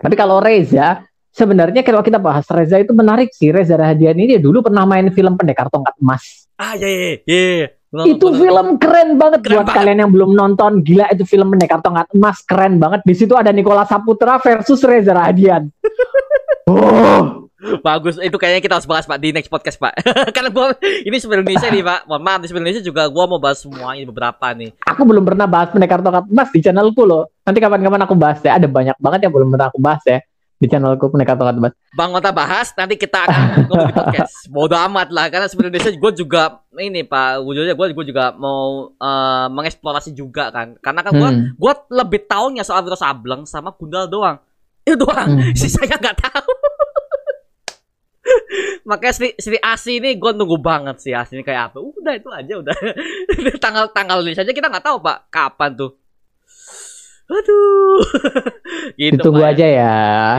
Tapi kalau Reza sebenarnya kalau kita bahas Reza itu menarik sih. Reza Rahadian ini dulu pernah main film Pendekar Tongkat Emas. Ah, ya, ya, ya. Itu film keren banget Keren buat banget. kalian yang belum nonton. Gila itu film Pendekar Tongkat Emas keren banget. Di situ ada Nikola Saputra versus Reza Rahadian. Oh, Bagus, itu kayaknya kita harus bahas Pak di next podcast Pak. Karena gua ini sebenarnya Indonesia nih Pak. Mohon maaf di sebenarnya Indonesia juga gua mau bahas semuanya beberapa nih. aku belum pernah bahas Pendekar Tongkat Emas di channelku loh. Nanti kapan-kapan aku bahas ya. Ada banyak banget yang belum pernah aku bahas ya di channelku Pendekar Tongkat Emas. Bang Mota bahas nanti kita akan ngomong di podcast. Bodoh amat lah karena sebenarnya Indonesia gue juga ini Pak, wujudnya gue gue juga mau eh, mengeksplorasi juga kan. Karena kan gua Hmm. gua lebih taunya soal Wiro Sableng sama Gundal doang. Itu doang. Hmm. Sisanya nggak tahu. Makanya Sri, Sri Asi ini gue nunggu banget sih Asi ini kayak apa. Udah itu aja udah. tanggal tanggal rilis aja kita nggak tahu Pak kapan tuh. Aduh. gitu, Ditunggu Pak, aja ya.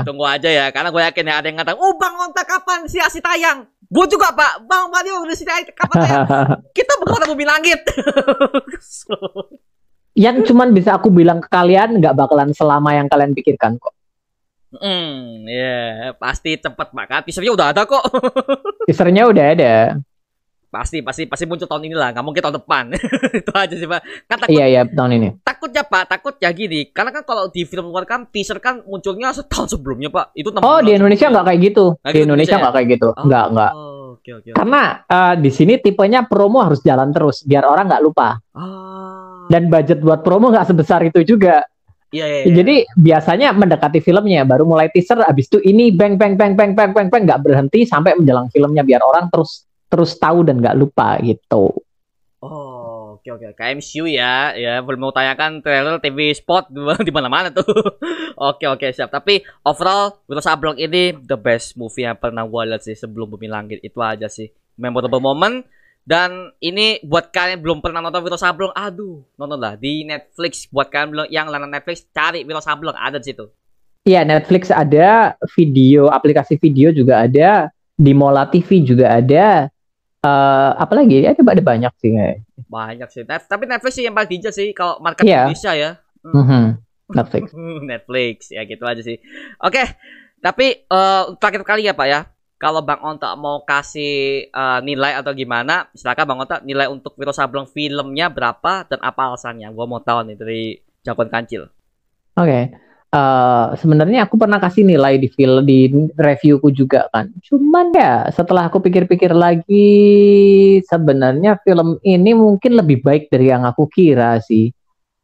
Tunggu aja ya, karena gue yakin ya ada yang ngatakan, oh Bang Onta kapan si Asi tayang? Gue juga Pak, Bang Mario udah si tayang kapan tayang? Kita bakalan bumi langit. yang cuman bisa aku bilang ke kalian nggak bakalan selama yang kalian pikirkan kok. Hmm, ya pasti cepet Pak. Kan teasernya udah ada kok. Teasernya udah ada. pasti, pasti, pasti muncul tahun ini lah. Nggak mungkin tahun depan. Itu aja sih Pak. Kan takut, Iya iya tahun ini. takutnya Pak, takutnya gini. Karena kan kalau di film luar kan teaser kan munculnya setahun sebelumnya Pak. Itu Oh di Indonesia nggak kayak gitu. Nggak Di gitu Indonesia nggak kayak gitu. Oh, Nggak nggak. Oke, oke. oke. Karena eh, di sini tipenya promo harus jalan terus biar orang nggak lupa. Ah, dan budget buat promo nggak sebesar itu juga. Iya, iya, iya. Jadi biasanya mendekati filmnya baru mulai teaser habis itu ini bang bang bang bang bang bang bang nggak berhenti sampai menjelang filmnya biar orang terus terus tahu dan nggak lupa gitu. Oh, oke oke. Kayak MCU ya, ya belum mau tanyakan trailer TV spot di mana-mana tuh. oke oke siap. Tapi overall Wiro Sableng ini the best movie yang pernah gue lihat sih sebelum Bumi Langit itu aja sih. Memorable moment dan ini buat kalian yang belum pernah nonton Wiro Sableng, aduh, nonton lah di Netflix. Buat kalian belum yang langganan Netflix, cari Wiro Sableng ada di situ. Iya, Netflix ada, video, aplikasi video juga ada, di Mola TV juga ada. Uh, apalagi ya ada banyak sih kayak. Banyak sih. Net, tapi Netflix sih yang paling dijak sih kalau market yeah. Indonesia ya. Mm -hmm. Netflix. Netflix ya gitu aja sih. Oke, okay. tapi uh, terakhir kali ya Pak ya kalau Bang Onta mau kasih uh, nilai atau gimana, silakan Bang Onta nilai untuk Wiro Sableng filmnya berapa dan apa alasannya? Gua mau tahu nih dari Jakon Kancil. Oke. Okay. Uh, eh, sebenarnya aku pernah kasih nilai di film di reviewku juga kan. Cuman ya setelah aku pikir-pikir lagi sebenarnya film ini mungkin lebih baik dari yang aku kira sih.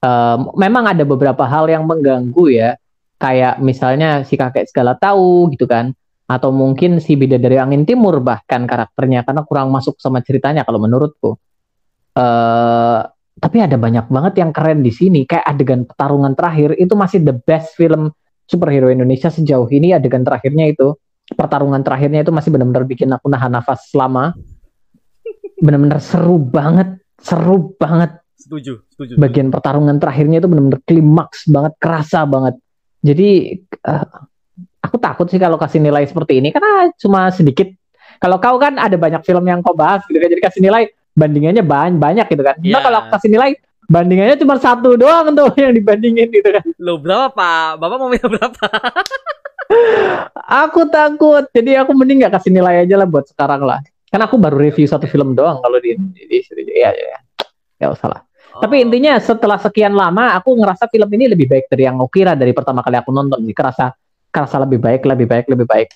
Uh, memang ada beberapa hal yang mengganggu ya. Kayak misalnya si kakek segala tahu gitu kan atau mungkin si bidadari angin timur bahkan karakternya karena kurang masuk sama ceritanya kalau menurutku. Uh, tapi ada banyak banget yang keren di sini. Kayak adegan pertarungan terakhir itu masih the best film superhero Indonesia sejauh ini adegan terakhirnya itu. Pertarungan terakhirnya itu masih benar-benar bikin aku nahan nafas lama. Benar-benar seru banget seru banget. Setuju setuju bagian pertarungan terakhirnya itu benar-benar klimaks banget kerasa banget. Jadi uh, aku takut sih kalau kasih nilai seperti ini karena cuma sedikit. Kalau kau kan ada banyak film yang kau bahas gitu kan, jadi kasih nilai bandingannya banyak banyak gitu kan. Yeah. Nah kalau kasih nilai bandingannya cuma satu doang tuh yang dibandingin gitu kan. Lo berapa pak? Bapak mau minta berapa? aku takut, jadi aku mending nggak kasih nilai aja lah buat sekarang lah. Karena aku baru review satu film doang kalau di di, di ya ya ya usah lah. Oh. Tapi intinya setelah sekian lama aku ngerasa film ini lebih baik dari yang aku kira dari pertama kali aku nonton. Jadi kerasa kerasa lebih baik, lebih baik, lebih baik.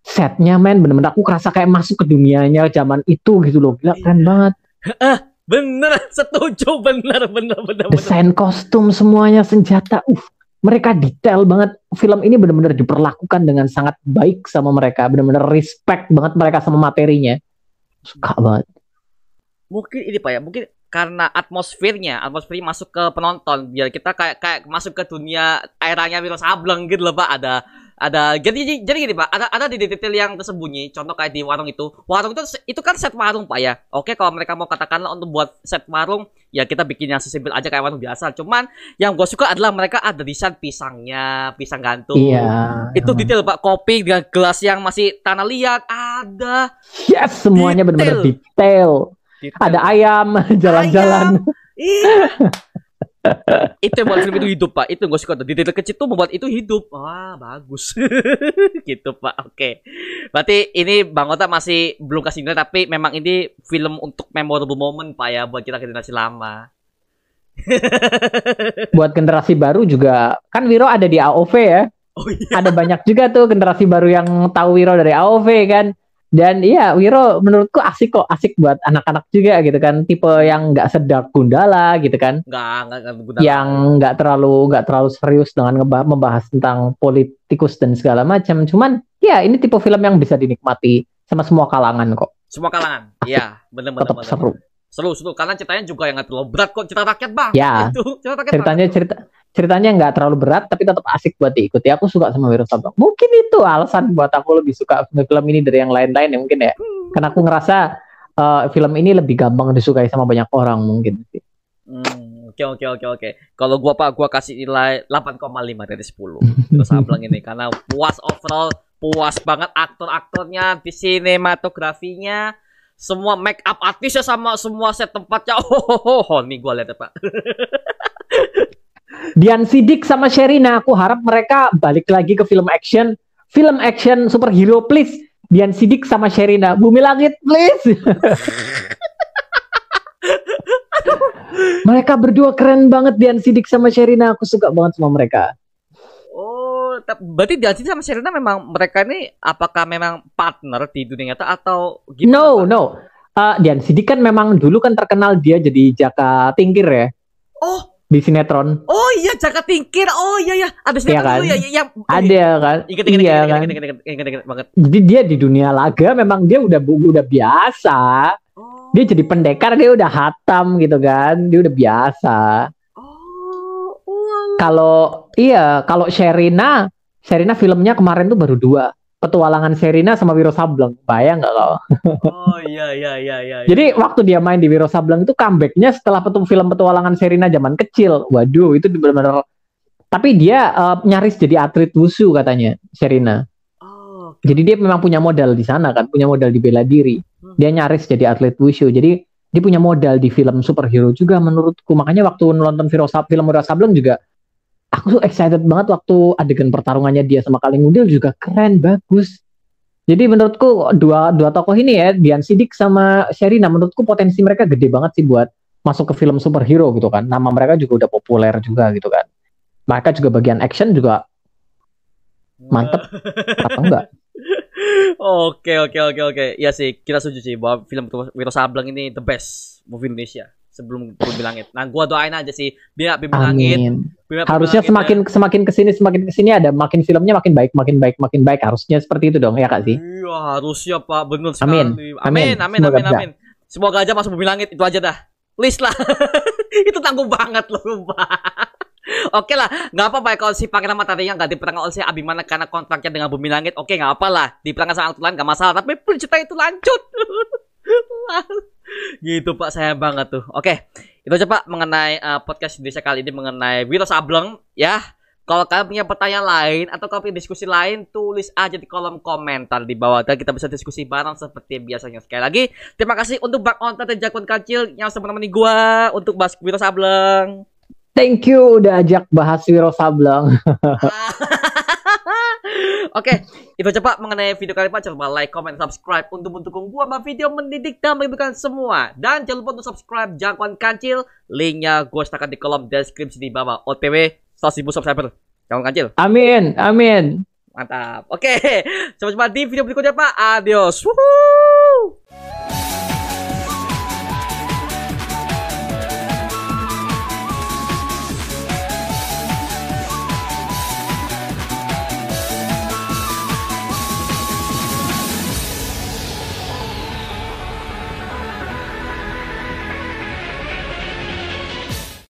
Setnya men bener-bener aku kerasa kayak masuk ke dunianya zaman itu gitu loh. Gila keren banget. Ah, bener, setuju, bener, bener, bener. Desain kostum semuanya senjata, uh, mereka detail banget. Film ini bener-bener diperlakukan dengan sangat baik sama mereka, bener-bener respect banget mereka sama materinya. Suka banget. Mungkin ini pak ya, mungkin karena atmosfernya, atmosfernya masuk ke penonton biar kita kayak kayak masuk ke dunia eranya Wiro Sableng gitu loh Pak. Ada ada jadi jadi gini Pak, ada ada di detail yang tersembunyi. Contoh kayak di warung itu. Warung itu itu kan set warung Pak ya. Oke, kalau mereka mau katakanlah untuk buat set warung, ya kita bikin yang sesimpel aja kayak warung biasa. Cuman yang gue suka adalah mereka ada desain pisangnya, pisang gantung. Iya. Itu detail Pak, kopi dengan gelas yang masih tanah liat ada. Yes, semuanya benar-benar detail Gitu. Ada ayam jalan-jalan. itu yang buat film itu hidup pak. Itu gue suka. Di detail kecil tuh membuat itu hidup. Wah bagus. Gitu pak. Oke. Berarti ini bang Ota masih belum kasih nilai tapi memang ini film untuk memorable moment pak ya buat kita generasi lama. Buat generasi baru juga. Kan Wiro ada di AOV ya. Oh, iya. ada banyak juga tuh generasi baru yang tahu Wiro dari AOV kan dan iya Wiro menurutku asik kok asik buat anak-anak juga gitu kan. Tipe yang nggak sedap Gundala gitu kan. Nggak nggak yang nggak terlalu nggak terlalu serius dengan membahas tentang politikus dan segala macam. Cuman ya ini tipe film yang bisa dinikmati sama semua kalangan kok. Semua kalangan iya benar-benar tetap seru. seru seru karena ceritanya juga yang nggak terlalu berat kok cerita rakyat bang. Ya itu cerita rakyat ceritanya cerita ceritanya nggak terlalu berat tapi tetap asik buat diikuti. Aku suka sama Wiro Sableng. Mungkin itu alasan buat aku lebih suka film ini dari yang lain-lain ya mungkin ya. Karena aku ngerasa uh, film ini lebih gampang disukai sama banyak orang mungkin sih. Hmm, oke oke oke oke. Kalau gua Pak gua kasih nilai 8,5 dari 10. Terus Sableng ini karena puas overall, puas banget aktor-aktornya, di sinematografinya, semua make up artisnya sama semua set tempatnya. Oh, oh, oh, oh. nih gua lihat ya, Pak. Dian Sidik sama Sherina, aku harap mereka balik lagi ke film action. Film action superhero please. Dian Sidik sama Sherina. Bumi Langit please. mereka berdua keren banget Dian Sidik sama Sherina. Aku suka banget sama mereka. Oh, berarti Dian Sidik sama Sherina memang mereka ini apakah memang partner di dunia nyata atau gimana? No, no. Uh, Dian Sidik kan memang dulu kan terkenal dia jadi Jaka Tingkir ya. Oh, di sinetron. oh iya Jaka Tingkir. Oh iya ya. Ada sinetron kan? dulu ya ya- yang Ada kan? Ingat, ingat, iya ingat, kan? ingat, ingat, ingat, ingat, banget. Jadi dia di dunia laga memang dia udah udah biasa. Oh. Dia jadi pendekar dia udah hatam gitu kan. Dia udah biasa. Oh. Kalau iya, kalau Sherina, Sherina filmnya kemarin tuh baru dua. Petualangan Sherina sama Wiro Sableng. Bayang nggak kau? Oh iya iya iya iya. iya. Jadi waktu dia main di Wiro Sableng itu comebacknya setelah petu film petualangan Sherina zaman kecil. Waduh, itu benar-benar. Tapi dia eh, nyaris jadi atlet wushu katanya Sherina. Oh, Jadi dia memang punya modal di sana kan, punya modal di bela diri. Dia nyaris jadi atlet wushu. Jadi dia punya modal di film superhero juga menurutku. Makanya waktu nonton Wiro Sab- film Wiro Sableng juga aku tuh excited banget waktu adegan pertarungannya dia sama Kaleng Udil juga keren, bagus. Jadi menurutku dua dua tokoh ini ya, Dian Sidik sama Sherina menurutku potensi mereka gede banget sih buat masuk ke film superhero gitu kan. Nama mereka juga udah populer juga gitu kan. Mereka juga bagian action juga mantep apa enggak? Oke oke oke oke. Ya sih, kita setuju sih bahwa film Wiro Sableng ini the best movie Indonesia sebelum Bumi Langit. Nah, gua doain aja sih biar Bumi Langit. Amin. biar Harusnya Langit, semakin semakin ke sini semakin ke sini ada makin filmnya makin baik makin baik makin baik harusnya seperti itu dong ya kak sih. Iya, harusnya Pak, benar Amin. sekali. Amin. Amin, amin, Semoga amin, amin. Semoga aja masuk Bumi Langit itu aja dah. List lah. itu tanggung banget loh, Pak. Oke lah, nggak apa-apa ya kalau si Pangeran Mataharinya nggak diperankan oleh si Abimana karena kontraknya dengan Bumi Langit. Oke, nggak apa lah, diperankan sama lain nggak masalah. Tapi cerita itu lanjut. gitu Pak, sayang banget tuh. Oke, itu aja Pak mengenai uh, podcast Indonesia kali ini mengenai Wiro Sableng ya. Kalau kalian punya pertanyaan lain atau kalau punya diskusi lain, tulis aja di kolom komentar di bawah dan kita bisa diskusi bareng seperti biasanya. Sekali lagi, terima kasih untuk Bang Onta dan Jakun Kancil yang sudah menemani gua untuk bahas Wiro Sableng. Thank you udah ajak bahas Wiro Sableng. Oke, itu aja Pak mengenai video kali ini Pak. Jangan lupa like, comment, subscribe untuk mendukung gua sama video mendidik dan mengibarkan semua. Dan jangan lupa untuk subscribe Jangkauan Kancil. Linknya gua sertakan di kolom deskripsi di bawah. OTW 100 ribu subscriber. Jangkauan Kancil. Amin, amin. Mantap. Oke, sampai jumpa di video berikutnya Pak. Adios. Wuhu.